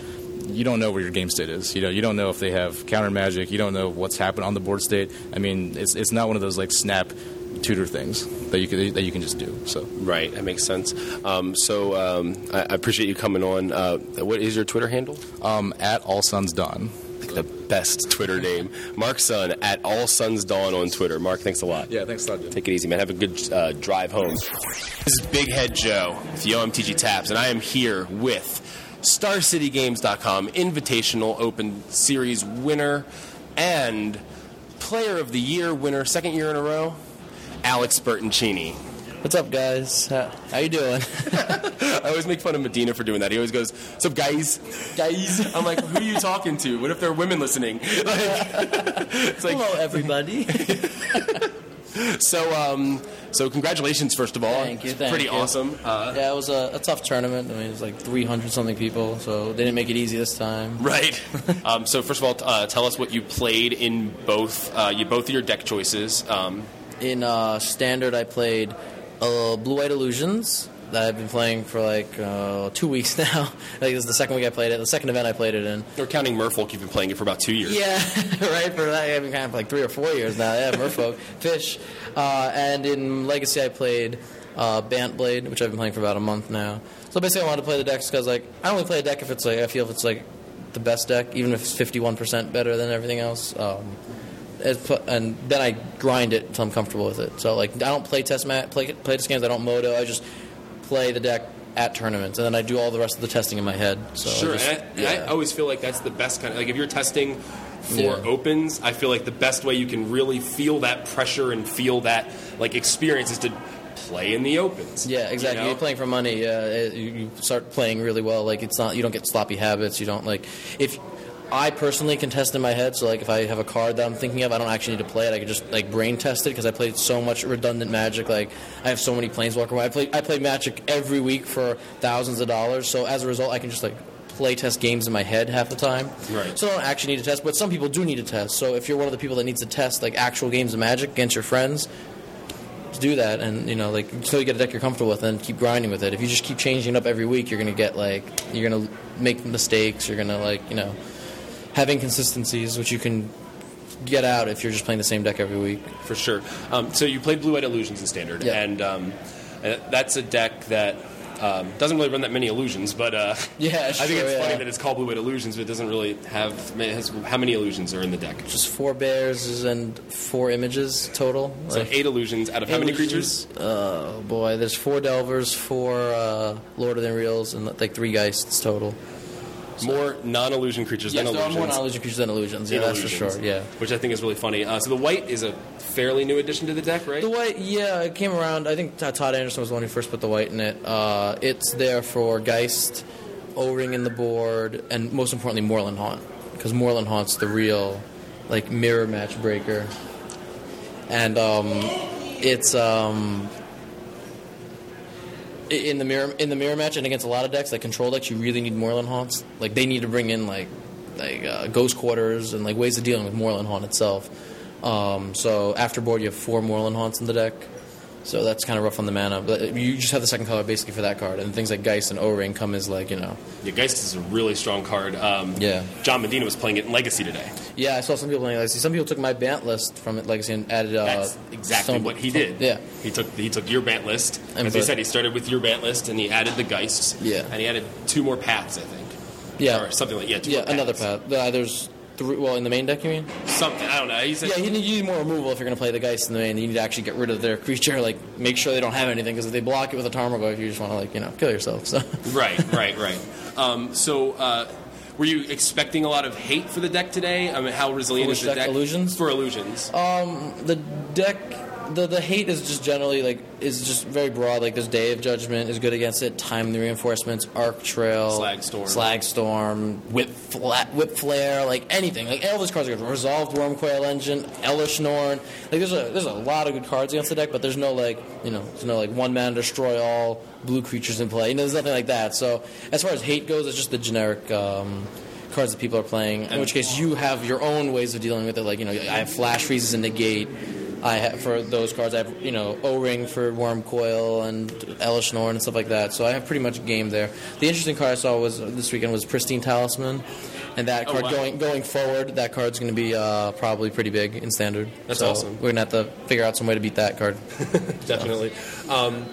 You don't know where your game state is. You know, you don't know if they have counter magic. You don't know what's happened on the board state. I mean, it's it's not one of those like snap tutor things that you can that you can just do. So right, that makes sense. Um, so um, I, I, appreciate you coming on. Uh, what is your Twitter handle? Um, at All Suns Dawn. The best Twitter name, Mark Sun at All Suns Dawn on Twitter. Mark, thanks a lot. Yeah, thanks a lot. Dude. Take it easy, man. Have a good uh, drive home. This is Big Head Joe with Yo MTG Taps, and I am here with StarCityGames.com Invitational Open Series winner and Player of the Year winner, second year in a row. Alex Bertoncini. What's up, guys? How, how you doing? *laughs* I always make fun of Medina for doing that. He always goes, "What's up, guys?" Guys. *laughs* I'm like, "Who are you talking to? What if there are women listening?" *laughs* Like, it's like, hello, everybody. so, um, so congratulations, first of all. Thank you. Thank Pretty you. awesome. Uh, yeah, it was a, a, tough tournament. I mean, it was like 300 something people, so they didn't make it easy this time. Right. um, so, first of all, uh, tell us what you played in both uh, you both of your deck choices. Um, in uh, standard, I played uh, Blue White Illusions that I've been playing for like uh, two weeks *laughs* now. like this is the second week I played it. The second event I played it in. Or counting Merfolk, you've been playing it for about two years. Yeah, *laughs* right. For that, I've been kind of like three or four years now. Yeah, Merfolk, *laughs* Fish, uh, and in Legacy I played uh, Bant Blade, which I've been playing for about a month now. So basically, I wanted to play the decks because like I only play a deck if it's like I feel if it's like the best deck, even if it's fifty one percent better than everything else. Um, and then I grind it until I'm comfortable with it. So like I don't play test mat, play play test games. I don't moto. I just play the deck at tournaments, and then I do all the rest of the testing in my head. So sure, just, and, I, yeah. and I always feel like that's the best kind of like if you're testing for Yeah. opens, I feel like the best way you can really feel that pressure and feel that like experience is to play in the opens. Yeah, exactly. You know? You're playing for money. You you start playing really well. Like it's not you don't get sloppy habits. You don't like if. I personally can test in my head, so like if I have a card that I'm thinking of, I don't actually need to play it. I can just like brain test it because I played so much redundant Magic. Like I have so many Planeswalker. I play I play Magic every week for thousands of dollars. So as a result, I can just like play test games in my head half the time. Right. So I don't actually need to test, but some people do need to test. So if you're one of the people that needs to test like actual games of Magic against your friends, just do that and you know like until you get a deck you're comfortable with and keep grinding with it if you just keep changing it up every week you're gonna get like you're gonna make mistakes you're gonna like you know have inconsistencies which you can get out if you're just playing the same deck every week for sure. Um, so you played Blue White Illusions in standard, Yeah. and um, uh, that's a deck that. Um, doesn't really run that many illusions, but uh, *laughs* Yeah, I think sure, it's funny that it's called Blue White Illusions, but it doesn't really have. Has, how many illusions are in the deck? just four bears and four images total So Like, eight illusions out of how many creatures? oh boy there's four delvers four uh, lord of the unreal and like three geists total More non-illusion creatures yes than there are more non-illusion creatures than illusions yeah in that's for sure yeah Which I think is really funny. Uh, so the white is a fairly new addition to the deck, right? The white, yeah, it came around. I think Todd Anderson was the one who first put the white in it. Uh, it's there for Geist, O Ring in the board, and most importantly, Moorland Haunt. Because Moorland Haunt's the real like mirror match breaker, and um, it's um, in the mirror in the mirror match and against a lot of decks like control decks, you really need Moorland haunts. Like they need to bring in like like uh, ghost quarters and like ways of dealing with Moorland haunt itself. Um, so after board, you have four Moorland haunts in the deck. So that's kind of rough on the mana. But you just have the second color basically for that card, and things like Geist and O Ring come as like you know. Yeah, Geist is a really strong card. Um, Yeah. John Medina was playing it in Legacy today. Yeah, I saw some people playing Legacy. Some people took my Bant list from it Legacy and added. Uh, That's exactly some- what he did. Yeah. he took he took your bant list. And As he said, he started with your bant list and he added the Geists. Yeah. and he added two more paths, I think. Yeah. or something like yeah. Two Yeah, another path. Uh, there's three. Well, in the main deck, you mean? Something I don't know. He said Yeah, you need, you need more removal if you're going to play the Geist in the main. You need to actually get rid of their creature. Like, make sure they don't have anything because if they block it with a Tarmogoyf, you just want to like you know kill yourself. So. *laughs* right, right, right. Um, so. Uh, were you expecting a lot of hate for the deck today? I mean, how resilient is the deck? deck? Illusions? For illusions. the deck the the hate is just generally like is just very broad. Like there's day of judgment is good against it. Timely reinforcements arc trail Slagstorm. slagstorm whip flat whip flare like anything. Like all those cards are good. Resolved Wurmcoil engine Elesh Norn. Like there's a there's a lot of good cards against the deck but there's no like you know there's no like one man destroy all blue creatures in play. You know there's nothing like that. So as far as hate goes it's just the generic um cards that people are playing in which case you have your own ways of dealing with it. Like you know i have flash freezes and negate I have for those cards. I have you know O ring for Wurmcoil and Elesh Norn and stuff like that. So I have pretty much a game there. The interesting card I saw was this weekend was Pristine Talisman, and that Oh, card wow. going going forward, that card's going to be uh, probably pretty big in standard. That's So awesome. We're gonna have to figure out some way to beat that card. *laughs* Definitely. Um,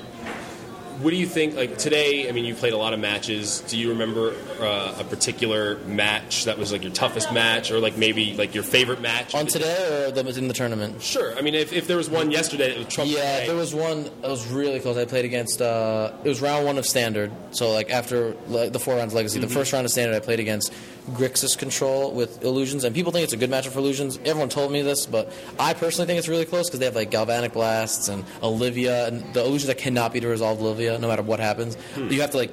what do you think? Like today, I mean, you played a lot of matches. Do you remember uh, a particular match that was like your toughest match, or like maybe like your favorite match On today or the, in the tournament? Sure. I mean, if, if there was one yesterday that was Trump. Yeah, today- there was one that was really close. I played against. Uh, it was round one of standard. So like after like, the four rounds legacy, the first round of standard, I played against Grixis Control with illusions, and people think it's a good matchup for illusions. Everyone told me this, but I personally think it's really close because they have like galvanic blasts and Olivia, and the illusions that cannot be to resolve Olivia, no matter what happens. You have to like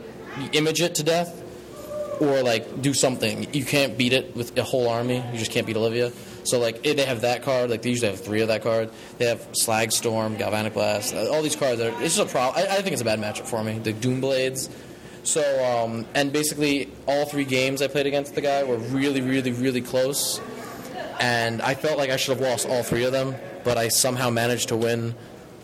image it to death or like do something. You can't beat it with a whole army. You just can't beat Olivia. So like if they have that card. Like they usually have three of that card. They have Slag Storm, Galvanic Blast. uh, All these cards are. It's just a problem. I, I think it's a bad matchup for me. The Doom Blades. So um, and basically all three games I played against the guy were really, really, really close. And I felt like I should have lost all three of them, but I somehow managed to win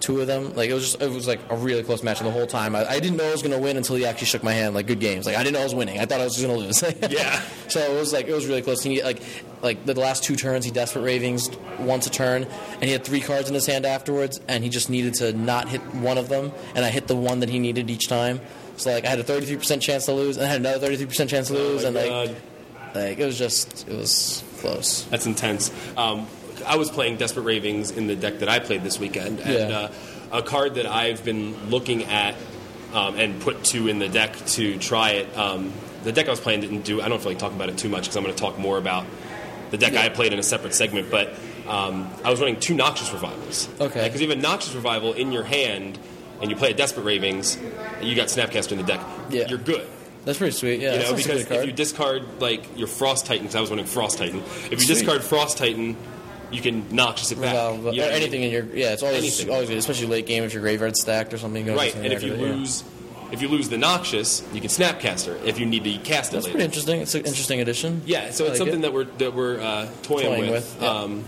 two of them. Like it was just it was like a really close match and the whole time. I, I didn't know I was going to win until he actually shook my hand. Like good games. Like I didn't know I was winning. I thought I was just going to lose. *laughs* Yeah. So it was like it was really close. He like like the last two turns he desperate ravings once a turn, and he had three cards in his hand afterwards, and he just needed to not hit one of them, and I hit the one that he needed each time. So like I had a 33% chance to lose, and I had another 33% chance to lose, Oh and my like God. like it was just it was close. That's intense. Um, I was playing Desperate Ravings in the deck that I played this weekend, and Yeah. uh, a card that I've been looking at um, and put two in the deck to try it. Um, the deck I was playing didn't do. I don't feel like talking about it too much because I'm going to talk more about the deck I played in a separate segment. But um, I was running two Noxious Revivals. Okay. Because you have a Noxious Revival in your hand, and you play a Desperate Ravings, and you got Snapcaster in the deck. Yeah. You're good. That's pretty sweet. Yeah, You know, a good because if you discard like your Frost Titan, because I was running Frost Titan, if you Sweet. discard Frost Titan, you can Noxious it back. Resolve, You know or I mean? anything in your yeah, it's always Anything. always good, especially late game if your graveyard's stacked or something. can right? And if you with yeah. lose, if you lose the Noxious, you can Snapcaster if you need to cast it that's later. pretty interesting. It's an interesting addition. Yeah, so I it's like something it. that we're that we're uh, toying, Toying with. with, yeah. um,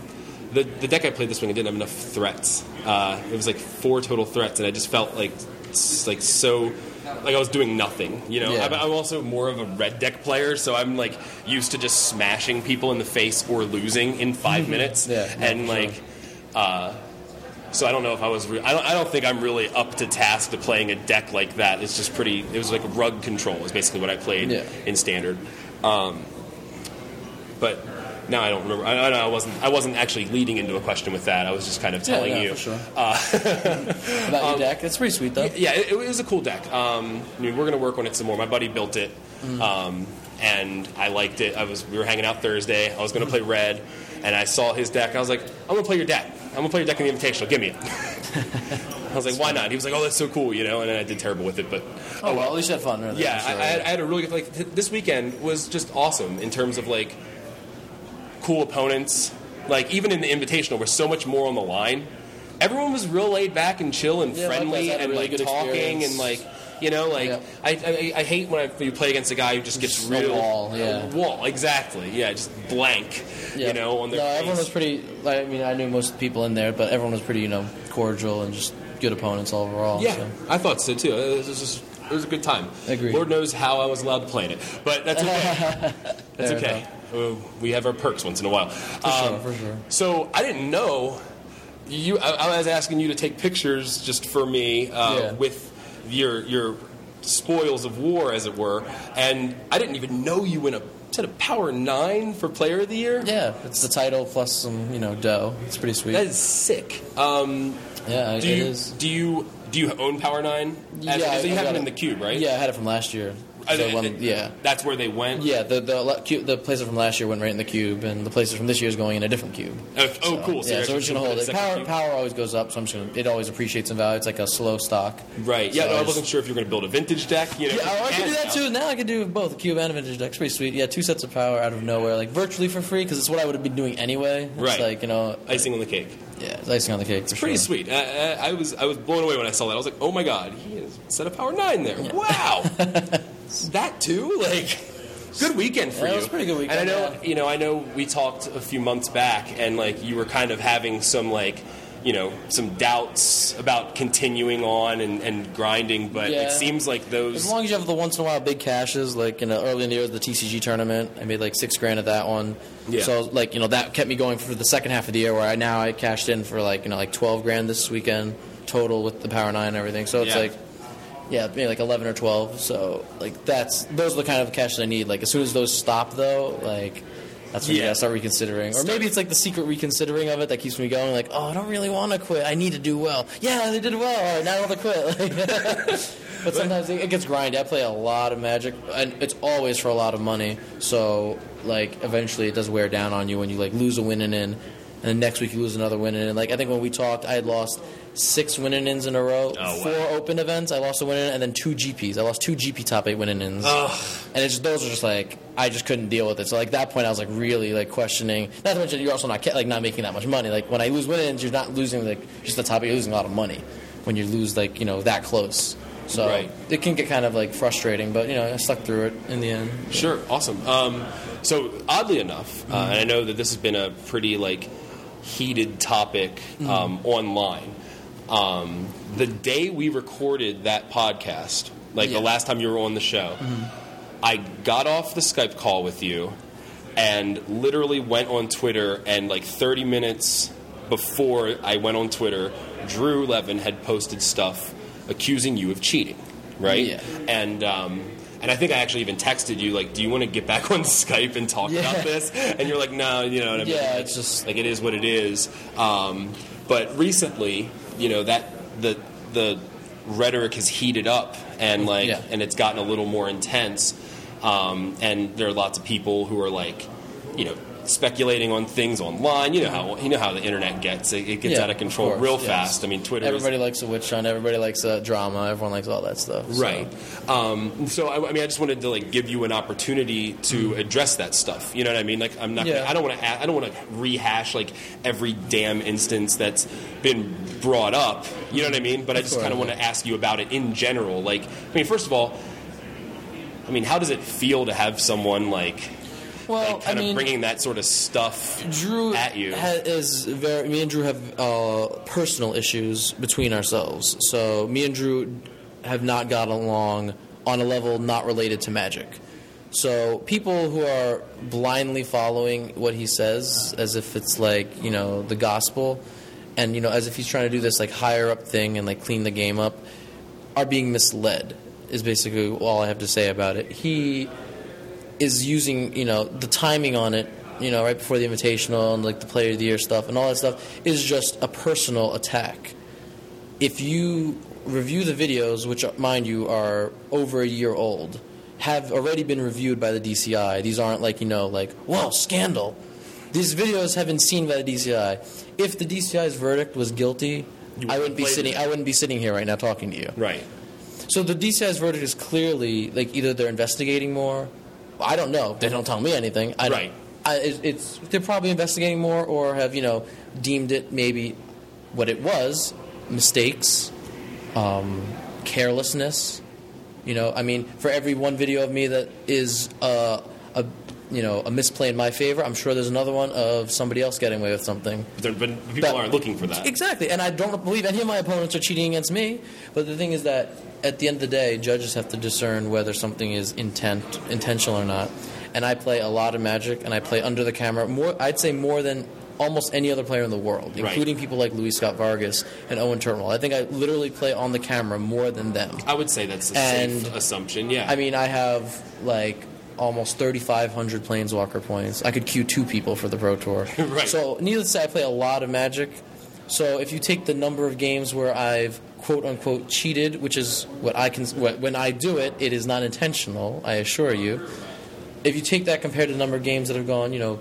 the the deck I played this week, I didn't have enough threats. Uh, it was like four total threats, and I just felt like like so. Like I was doing nothing, you know. Yeah. I'm, I'm also more of a red deck player, so I'm like used to just smashing people in the face or losing in 5 minutes. Yeah, and sure. like, uh, so I don't know if I was. Re- I don't. I don't think I'm really up to task to playing a deck like that. It's just pretty. It was like rug control is basically what I played Yeah. in standard. Um, but now I don't remember. I, I, I wasn't. I wasn't actually leading into a question with that. I was just kind of Yeah, telling no, you. for sure. *laughs* About Um, your deck, That's pretty sweet though. Yeah, it, it was a cool deck. Um, I mean, we're going to work on it some more. My buddy built it, Mm. um, and I liked it. I was we were hanging out Thursday. I was going to play red, and I saw his deck. I was like, I'm going to play your deck. I'm going to play your deck in the Invitational. Give me it. *laughs* I was like, why not? He was like, oh, that's so cool, you know. And then I did terrible with it, but Oh well, at least you had fun. Really, yeah, sure. I, I, had, I had a really good like th- this weekend was just awesome in terms of like cool opponents. Like even in the Invitational, where so much more on the line, everyone was real laid back and chill and Yeah, friendly likewise, I had a and really like talking experience. and like. You know, like Yeah. I, I I hate when, I, you play against a guy who just gets Just a real wall, yeah. wall exactly, yeah, just blank. Yeah. You know, on their no, face. everyone was pretty. Like, I mean, I knew most of the people in there, but everyone was pretty, you know, cordial and just good opponents overall. Yeah, so. I thought so too. It was just it was a good time. Agreed. Lord knows how I was allowed to play in it, but that's okay. *laughs* that's okay. Uh, we have our perks once in a while. For sure, for sure. So I didn't know you. I, I was asking you to take pictures just for me uh, Yeah. with your your spoils of war, as it were, and I didn't even know you win a set a power nine for Player of the Year. Yeah, it's the title plus some, you know, dough. It's pretty sweet. That is sick. Um, yeah, do it you is. do you do you own Power Nine? As, yeah, as you I have it in the cube, right? Yeah, I had it from last year. So when- yeah. That's where they went. Yeah, the the the from last year went right in the cube, and the places from this year is going in a different cube. Oh, oh, cool. yeah, so we're just gonna hold it. Power cube? power always goes up, so I'm just gonna. It always appreciates in value. It's like a slow stock. Right. Yeah. So no, I I wasn't sure if you were going to build a vintage deck. You know, Yeah, oh, I can do that now. too. Now I can do both a cube and a vintage deck. It's pretty sweet. Yeah, two sets of power out of nowhere, like virtually for free, because it's what I would have been doing anyway. It's Right. like you know, Icing on the cake. yeah, it's icing on the cake. It's Pretty sure. sweet. I, I, I was I was blown away when I saw that. I was like, oh my god, he has set a power nine there. Wow. *laughs* that too. Like. Good weekend for Yeah, it you. was a pretty good weekend, And I know, yeah. you know, I know we talked a few months back, and like you were kind of having some like, you know, some doubts about continuing on and, and grinding, but Yeah. it seems like those. As long as you have the once in a while big cashes, like you know, early in the year, the TCG tournament, I made like six grand at that one. Yeah. So like you know, that kept me going for the second half of the year. Where I now I cashed in for like you know like twelve grand this weekend total with the Power Nine and everything. So it's like. Yeah, maybe like eleven or twelve. So like that's those are the kind of cash that I need. Like as soon as those stop though, like that's when you Yeah. gotta start reconsidering. Or maybe it's like the secret reconsidering of it that keeps me going. Like, oh, I don't really want to quit. I need to do well. Yeah, they did well. All right, now I want to quit. *laughs* But sometimes it it gets grindy. I play a lot of Magic, and it's always for a lot of money. So like eventually it does wear down on you when you like lose a win and in, and then next week you lose another win and. Like I think when we talked, I had lost six win and ins in a row. Oh, Four wow. open events, I lost a win in, and then two GPs. I lost two GP top eight win and ins. And it's just, those are just like I just couldn't deal with it. So like that point, I was like really like questioning. Not to mention you're also not like not making that much money. Like when I lose win-ins, you're not losing like just the top. You're losing a lot of money when you lose like you know that close. So Right. it can get kind of like frustrating, but you know I stuck through it in the end. Sure, awesome. Um, so oddly enough, uh, and I know that this has been a pretty like heated topic um, online. Um, the day we recorded that podcast, like Yeah. the last time you were on the show, I got off the Skype call with you and literally went on Twitter and like 30 minutes before I went on Twitter, Drew Levin had posted stuff accusing you of cheating, right? Yeah. And um, and I think I actually even texted you like, "Do you want to get back *laughs* on Skype and talk Yeah. about this?" And you're like, "No, you know what I mean? Yeah, it's just- like it is what it is." Um, but recently, you know that the the rhetoric has heated up and like Yeah. and it's gotten a little more intense. Um, and there are lots of people who are like, you know, speculating on things online. You know how you know how the internet gets. It, it gets Yeah, out of control course, real yes. fast. I mean, Twitter. is- Everybody likes a witch hunt. Everybody likes uh, drama. Everyone likes all that stuff. so. Right. Um, so I, I mean, I just wanted to like give you an opportunity to address that stuff. You know what I mean? Like, I'm not. Yeah. Gonna, I don't want to. I don't want to rehash like every damn instance that's been brought up. You know what I mean? But I just kind of want to ask you about it in general. Like, I mean, first of all, I mean, how does it feel to have someone like, Well, like kind I of mean, bringing that sort of stuff Drew at you? ha- is very. Me and Drew have uh, personal issues between ourselves. So me and Drew have not got along on a level not related to magic. So people who are blindly following what he says as if it's like you know the gospel, and you know as if he's trying to do this like higher up thing and like clean the game up, are being misled. Is basically all I have to say about it. He is using you know the timing on it you know right before the invitational and like the player of the year stuff and all that stuff is just a personal attack if you review the videos which mind you are over a year old have already been reviewed by the DCI these aren't like you know like whoa scandal these videos have been seen by the DCI if the DCI's verdict was guilty I wouldn't be sitting it. I wouldn't be sitting here right now talking to you right. so the DCI's verdict is clearly like either they're investigating more. I don't know. They don't tell me anything. I don't, Right. I, it's they're probably investigating more or have you know deemed it maybe what it was mistakes, um, carelessness. You know, I mean, for every one video of me that is uh, a you know a misplay in my favor, I'm sure there's another one of somebody else getting away with something. But, there- but people That- aren't looking for that. Exactly, and I don't believe any of my opponents are cheating against me. But the thing is that at the end of the day, judges have to discern whether something is intent intentional or not. And I play a lot of Magic, and I play under the camera more. I'd say more than almost any other player in the world, Right. including people like Luis Scott Vargas and Owen Turtenwald. I think I literally play on the camera more than them. I would say that's a And- safe assumption. Yeah. I mean, I have like almost 3,500 Planeswalker points. I could queue two people for the Pro Tour. *laughs* Right. So, needless to say, I play a lot of Magic. So, if you take the number of games where I've quote unquote cheated, which is what I can, what, when I do it, it is not intentional. I assure you. If you take that compared to the number of games that have gone, you know,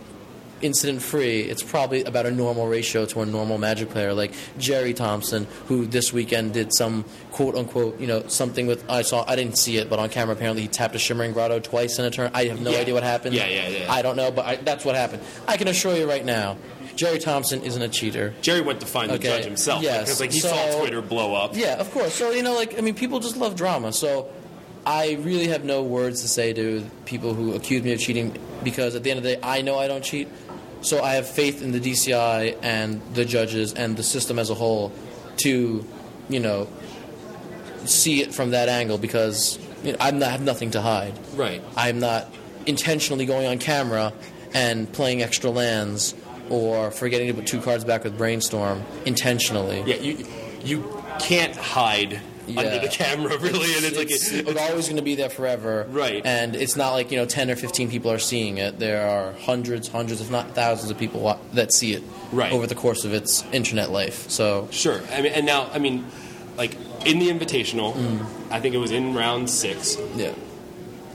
incident free, it's probably about a normal ratio to a normal Magic player, like Jerry Thompson, who this weekend did some quote unquote, you know, something with I saw I didn't see it, but on camera apparently he tapped a Shimmering Grotto twice in a turn. I have no Yeah. idea what happened. Yeah, yeah, yeah. I don't know, but I, that's what happened. I can assure you right now, Jerry Thompson isn't a cheater. Jerry went to find the judge himself yes, because like he so- saw Twitter blow up. Yeah, of course. So you know, like I mean, people just love drama. So I really have no words to say to people who accuse me of cheating because at the end of the day, I know I don't cheat. So I have faith in the DCI and the judges and the system as a whole to, you know, see it from that angle because you know, I'm not, I have nothing to hide. Right. I'm not intentionally going on camera and playing extra lands or forgetting to put two cards back with brainstorm intentionally. Yeah. You you can't hide under the camera *laughs* really, and it's, like it's, it- it's always going to be there forever. Right. And it's not like, you know, 10 or 15 people are seeing it. There are hundreds, hundreds, if not thousands of people that see it Right. over the course of its internet life. So, Sure. I mean, and now, I mean, like in the Invitational, I think it was in round six. yeah.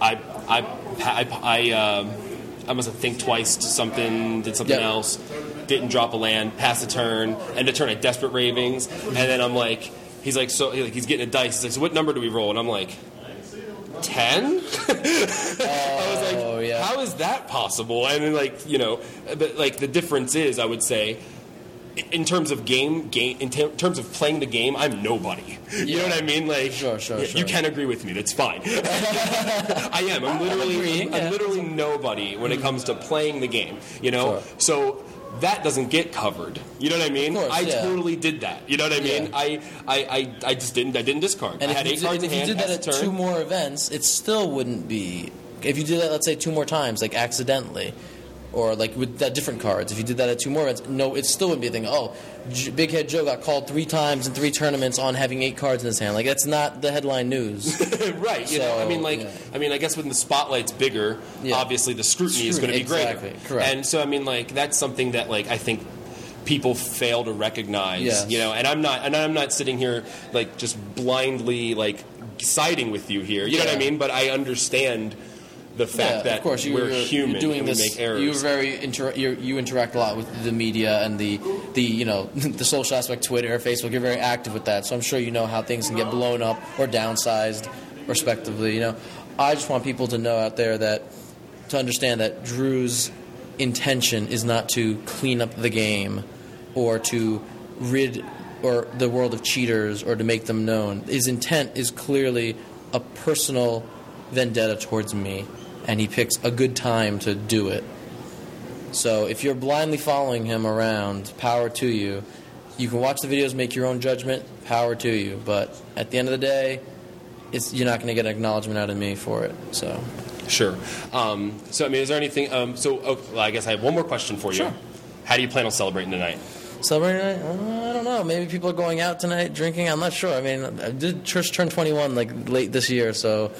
I I I I, um, I must have think twice to something, did something Yep. else, didn't drop a land, passed a turn, and a turn at desperate ravings, and then I'm like, he's like, so he- like, he's getting a dice. He's like, so what number do we roll? And I'm like. Ten? *laughs* I was like, Oh, yeah. how is that possible? And then, like, you know, but like the difference is, I would say, in terms of game, game in ter- terms of playing the game, I'm nobody. *laughs* You know what I mean? Like, Sure, sure, yeah, sure. You can agree with me. That's fine. *laughs* I am. I'm literally, I'm yeah. Mm-hmm. literally nobody when it comes to playing the game. You know, so that doesn't get covered. You know what I mean? Of course, I yeah. totally did that. You know what I mean? Yeah. I, I, I, I just didn't. I didn't discard. And I if had you eight did, cards if in you did that at turn. two more events, it still wouldn't be. If you did that, let's say, two more times, like accidentally, or like with that different cards, if you did that at two more events, no, it still wouldn't be a thing. Oh, J- Big Head Joe got called three times in three tournaments on having eight cards in his hand. Like, that's not the headline news. *laughs* right. You know, I mean, like, yeah. I mean, I guess when the spotlight's bigger, Yeah. obviously the scrutiny is going to be greater. exactly, correct. And so, I mean, like, that's something that, like, I think people fail to recognize. Yes. You know, and I'm not, and I'm not sitting here like just blindly like siding with you here. You know what I mean? But I understand the fact yeah, that of course, you, we're you're, human you're doing and this. we make errors. You're very inter- you're, you interact a lot with the media and the the you know *laughs* the social aspect, Twitter, Facebook. You're very active with that, so I'm sure you know how things can get blown up or downsized, respectively. You know, I just want people to know out there that to understand that Drew's intention is not to clean up the game or to rid or the world of cheaters or to make them known. His intent is clearly a personal vendetta towards me, and he picks a good time to do it. So if you're blindly following him around, power to you. You can watch the videos, make your own judgment, power to you. But at the end of the day, it's, you're not going to get an acknowledgement out of me for it. So Sure. Um, so, I mean, is there anything? Um, so, oh, well, I guess I have one more question for you. Sure. How do you plan on celebrating tonight? Celebrating tonight? Uh, I don't know. Maybe people are going out tonight drinking. I'm not sure. I mean, I did just turn 21 like late this year, so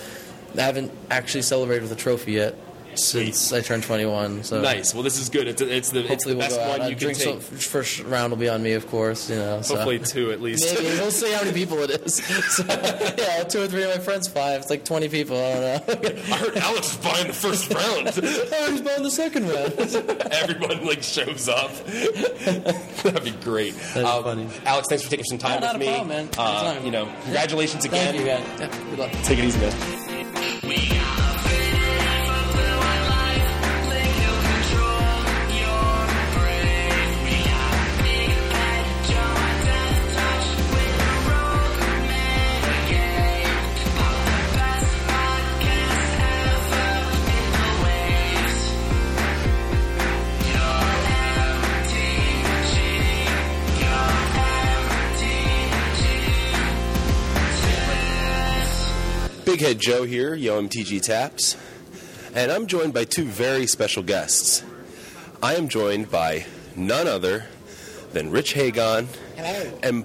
I haven't actually celebrated with a trophy yet since I turned 21. So Nice. Well, this is good. It's, it's the, it's the we'll best one you can take. will- first round will be on me, of course. You know, so. Hopefully, two at least. Maybe *laughs* we'll see how many people it is. *laughs* So, yeah, two or three of my friends, five. It's like 20 people. I don't know. I heard Alex was buying the first *laughs* round. oh, he's buying the second round. Everyone like shows up. That'd be great. Um, funny. Alex, thanks for taking some time No, with me. problem. Uh, you know, congratulations again. Thank you. Yeah, good luck. Take it easy, man. Big Head Joe here, Yo MTG Taps, and I'm joined by two very special guests. I am joined by none other than Rich Hagon Hello. and,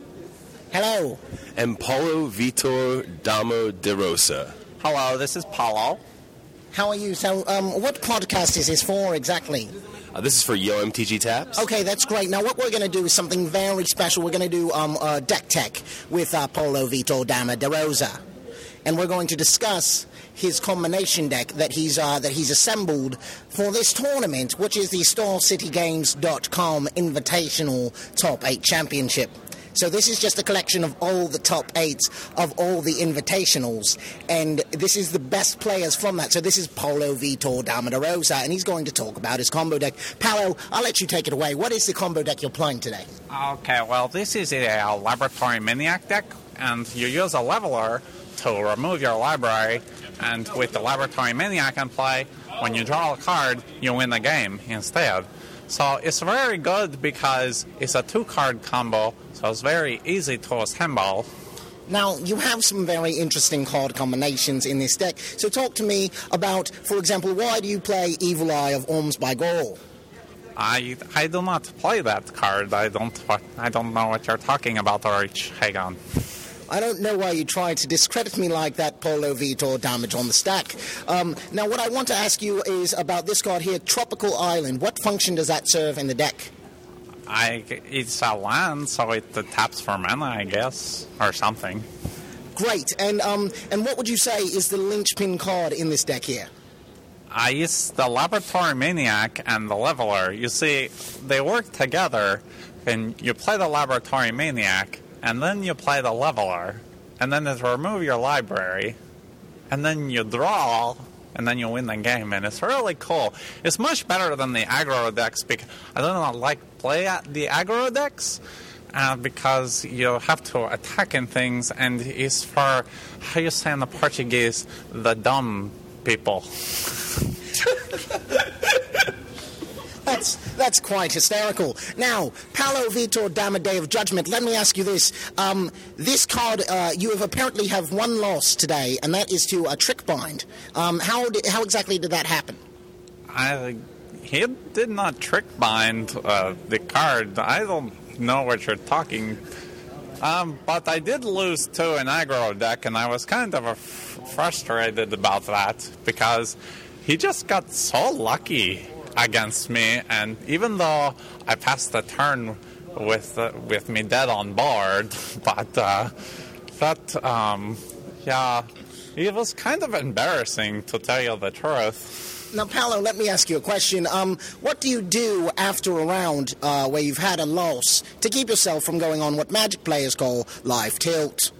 Hello. and Paulo Vitor Damo da Rosa. Hello, this is Paulo. How are you? So, um, what podcast is this for exactly? Uh, this is for Yo MTG Taps. Okay, that's great. Now, what we're going to do is something very special. We're going to do um, uh, deck tech with uh, Paulo Vitor Damo da Rosa, and we're going to discuss his combination deck that he's uh, that he's assembled for this tournament, which is the StarCityGames.com Invitational Top Eight Championship. So this is just a collection of all the top eights of all the invitationals, and this is the best players from that. So this is Paulo Vitor Damo da Rosa, and he's going to talk about his combo deck. Paulo, I'll let you take it away. What is the combo deck you're playing today? Okay, well, this is a Laboratory Maniac deck, and you use a leveler to remove your library, and with the Laboratory Maniac in play, when you draw a card, you win the game instead. So it's very good because it's a two card combo, so it's very easy to assemble. Now, you have some very interesting card combinations in this deck. So talk to me about, for example, why do you play Evil Eye of Orms-by-Gore? I, I do not play that card. I don't I don't know what you're talking about, Rich Hagon. I don't know why you try to discredit me like that, Paulo Vitor damage on the stack. Um, now, what I want to ask you is about this card here, Tropical Island. What function does that serve in the deck? I it's a land, so it taps for mana, I guess, or something. Great. And um, and what would you say is the linchpin card in this deck here? I use the Laboratory Maniac and the Leveler. You see, they work together, and you play the Laboratory Maniac, and then you play the Leveler, and then there's remove your library, and then you draw, and then you win the game, and it's really cool. It's much better than the aggro decks because I don't like play at the aggro decks. Uh, because you have to attack and things, and it's for how you say in the Portuguese, the dumb people. *laughs* That's that's quite hysterical. Now, Paulo Vitor Dama Day of Judgment. Let me ask you this: um, This card, uh, you have apparently have one loss today, and that is to a Trickbind. Um, how did, how exactly did that happen? I he did not trick bind uh, the card. I don't know what you're talking. Um, but I did lose to an aggro deck, and I was kind of frustrated about that because he just got so lucky against me. And even though I passed the turn with uh, with me dead on board, *laughs* but uh, that um, yeah, it was kind of embarrassing to tell you the truth. Now, Paulo, let me ask you a question. Um, what do you do after a round uh, where you've had a loss to keep yourself from going on what Magic players call live tilt?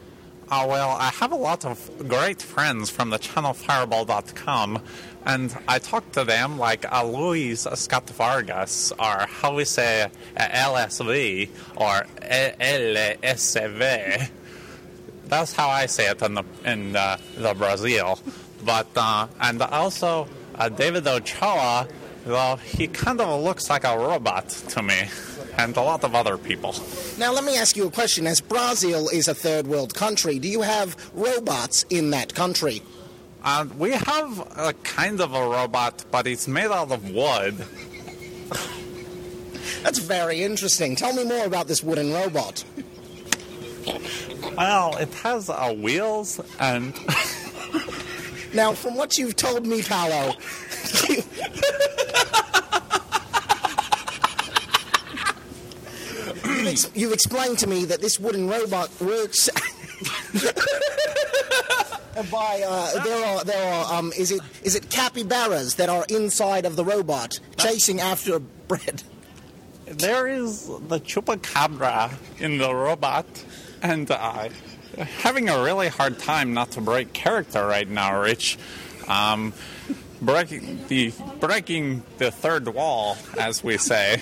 Oh, well, I have a lot of great friends from the channel Fireball.com, and I talk to them like uh, Luis Scott Vargas, or how we say uh, LSV, or LSV. That's how I say it in the, in uh, the Brazil. But, uh, and also uh, David Ochoa, well, he kind of looks like a robot to me, and a lot of other people. Now, let me ask you a question. As Brazil is a third world country, do you have robots in that country? Uh, we have a kind of a robot, but it's made out of wood. That's very interesting. Tell me more about this wooden robot. Well, it has uh, wheels and. *laughs* Now, from what you've told me, Paulo, you- *laughs* you've, ex- you've explained to me that this wooden robot works. *laughs* by uh, there are there are um, is it is it capybaras that are inside of the robot chasing after bread? There is the chupacabra in the robot, and uh, having a really hard time not to break character right now, Rich. Um, breaking the breaking the third wall, as we say.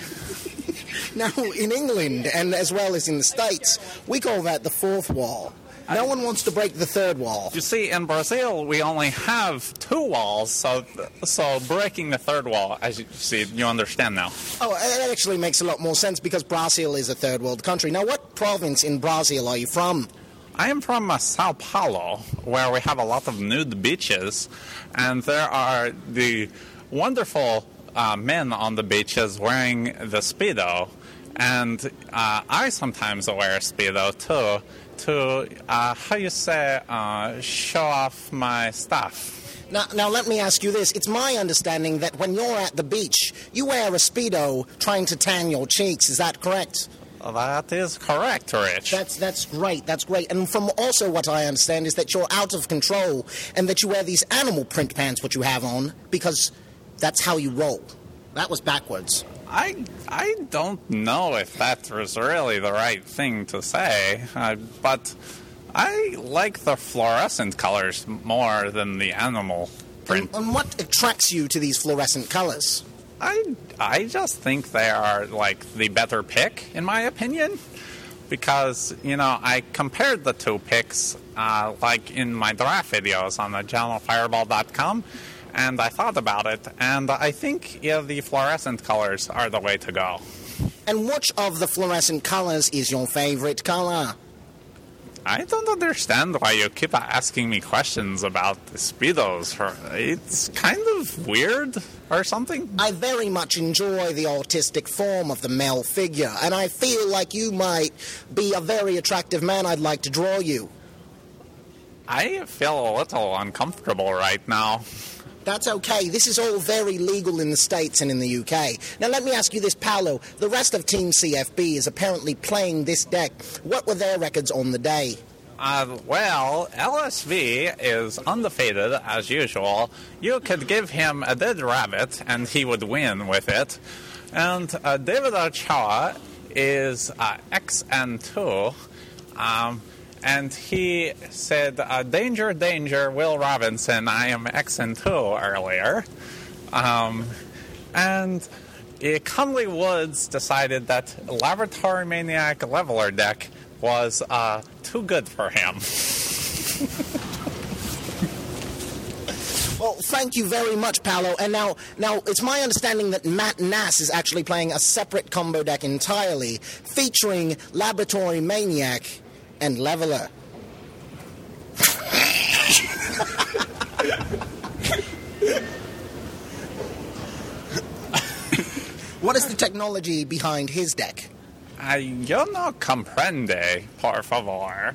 Now, in England and as well as in the States, we call that the fourth wall. No one wants to break the third wall. You see, in Brazil, we only have two walls, so so breaking the third wall, as you see, you understand now. Oh, that actually makes a lot more sense because Brazil is a third world country. Now, what province in Brazil are you from? I am from uh, Sao Paulo, where we have a lot of nude beaches, and there are the wonderful uh, men on the beaches wearing the speedo, and uh, I sometimes wear a speedo too to uh, how you say uh, show off my stuff. Now, now let me ask you this. It's my understanding that when you're at the beach, you wear a Speedo trying to tan your cheeks. Is that correct? That is correct, Rich. That's that's great. That's great. And from also what I understand is that you're out of control and that you wear these animal print pants, what you have on, because that's how you roll. That was backwards. I I don't know if that was really the right thing to say, uh, but I like the fluorescent colors more than the animal print. And, and what attracts you to these fluorescent colors? I I just think they are like the better pick in my opinion because you know I compared the two picks uh, like in my draft videos on the channelfireball.com and I thought about it and I think yeah, the fluorescent colors are the way to go. And which of the fluorescent colors is your favorite color? I don't understand why you keep asking me questions about the speedos. It's kind of weird or something. I very much enjoy the artistic form of the male figure, and I feel like you might be a very attractive man. I'd like to draw you. I feel a little uncomfortable right now. That's okay. This is all very legal in the States and in the UK. Now, let me ask you this, Paulo. The rest of Team CFB is apparently playing this deck. What were their records on the day? Uh, well, LSV is undefeated as usual. You could give him a dead rabbit and he would win with it. And uh, David Ochoa is uh, XN2. Um, and he said, uh, "Danger, danger, Will Robinson. I am XN2 earlier." Um, and uh, Conley Woods decided that Laboratory Maniac Leveler deck was uh, too good for him. Well, thank you very much, Paulo. And now, now it's my understanding that Matt Nass is actually playing a separate combo deck entirely, featuring Laboratory Maniac and Leveler. what is the technology behind his deck? Uh, yo no comprende, por favor.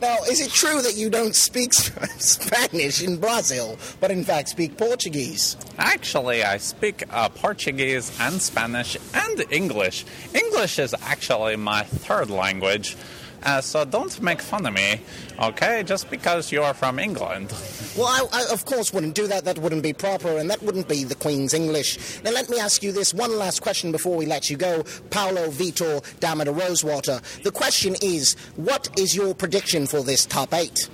Now, is it true that you don't speak *laughs* Spanish in Brazil, but in fact speak Portuguese? Actually, I speak uh, Portuguese and Spanish and English. English is actually my third language. Uh, so don't make fun of me, okay? Just because you are from England. *laughs* Well, I, I, of course wouldn't do that. That wouldn't be proper, and that wouldn't be the Queen's English. Now, let me ask you this one last question before we let you go, Paulo Vitor Damada Rosewater. The question is, what is your prediction for this top eight?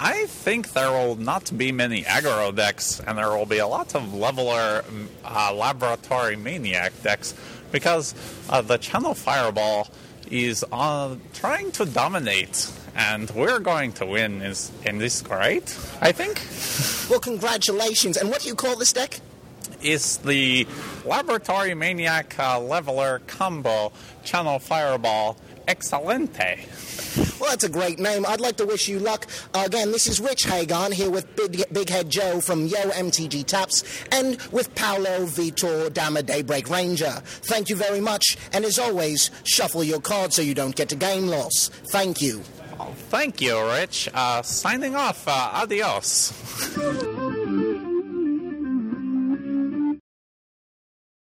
I think there will not be many aggro decks, and there will be a lot of leveler uh, laboratory maniac decks because uh, the channel fireball is uh, trying to dominate, and we're going to win is in this great, I think. Well, congratulations. And what do you call this deck? Is the Laboratory Maniac uh, Leveler Combo Channel Fireball Excelente. Well, that's a great name. I'd like to wish you luck. Uh, again, this is Rich Hagon here with Big, Big Head Joe from Yo MTG Taps and with Paulo Vitor Dama Daybreak Ranger. Thank you very much. And as always, shuffle your cards so you don't get a game loss. Thank you. Oh, Thank you, Rich. Uh, signing off. Uh, adios. *laughs*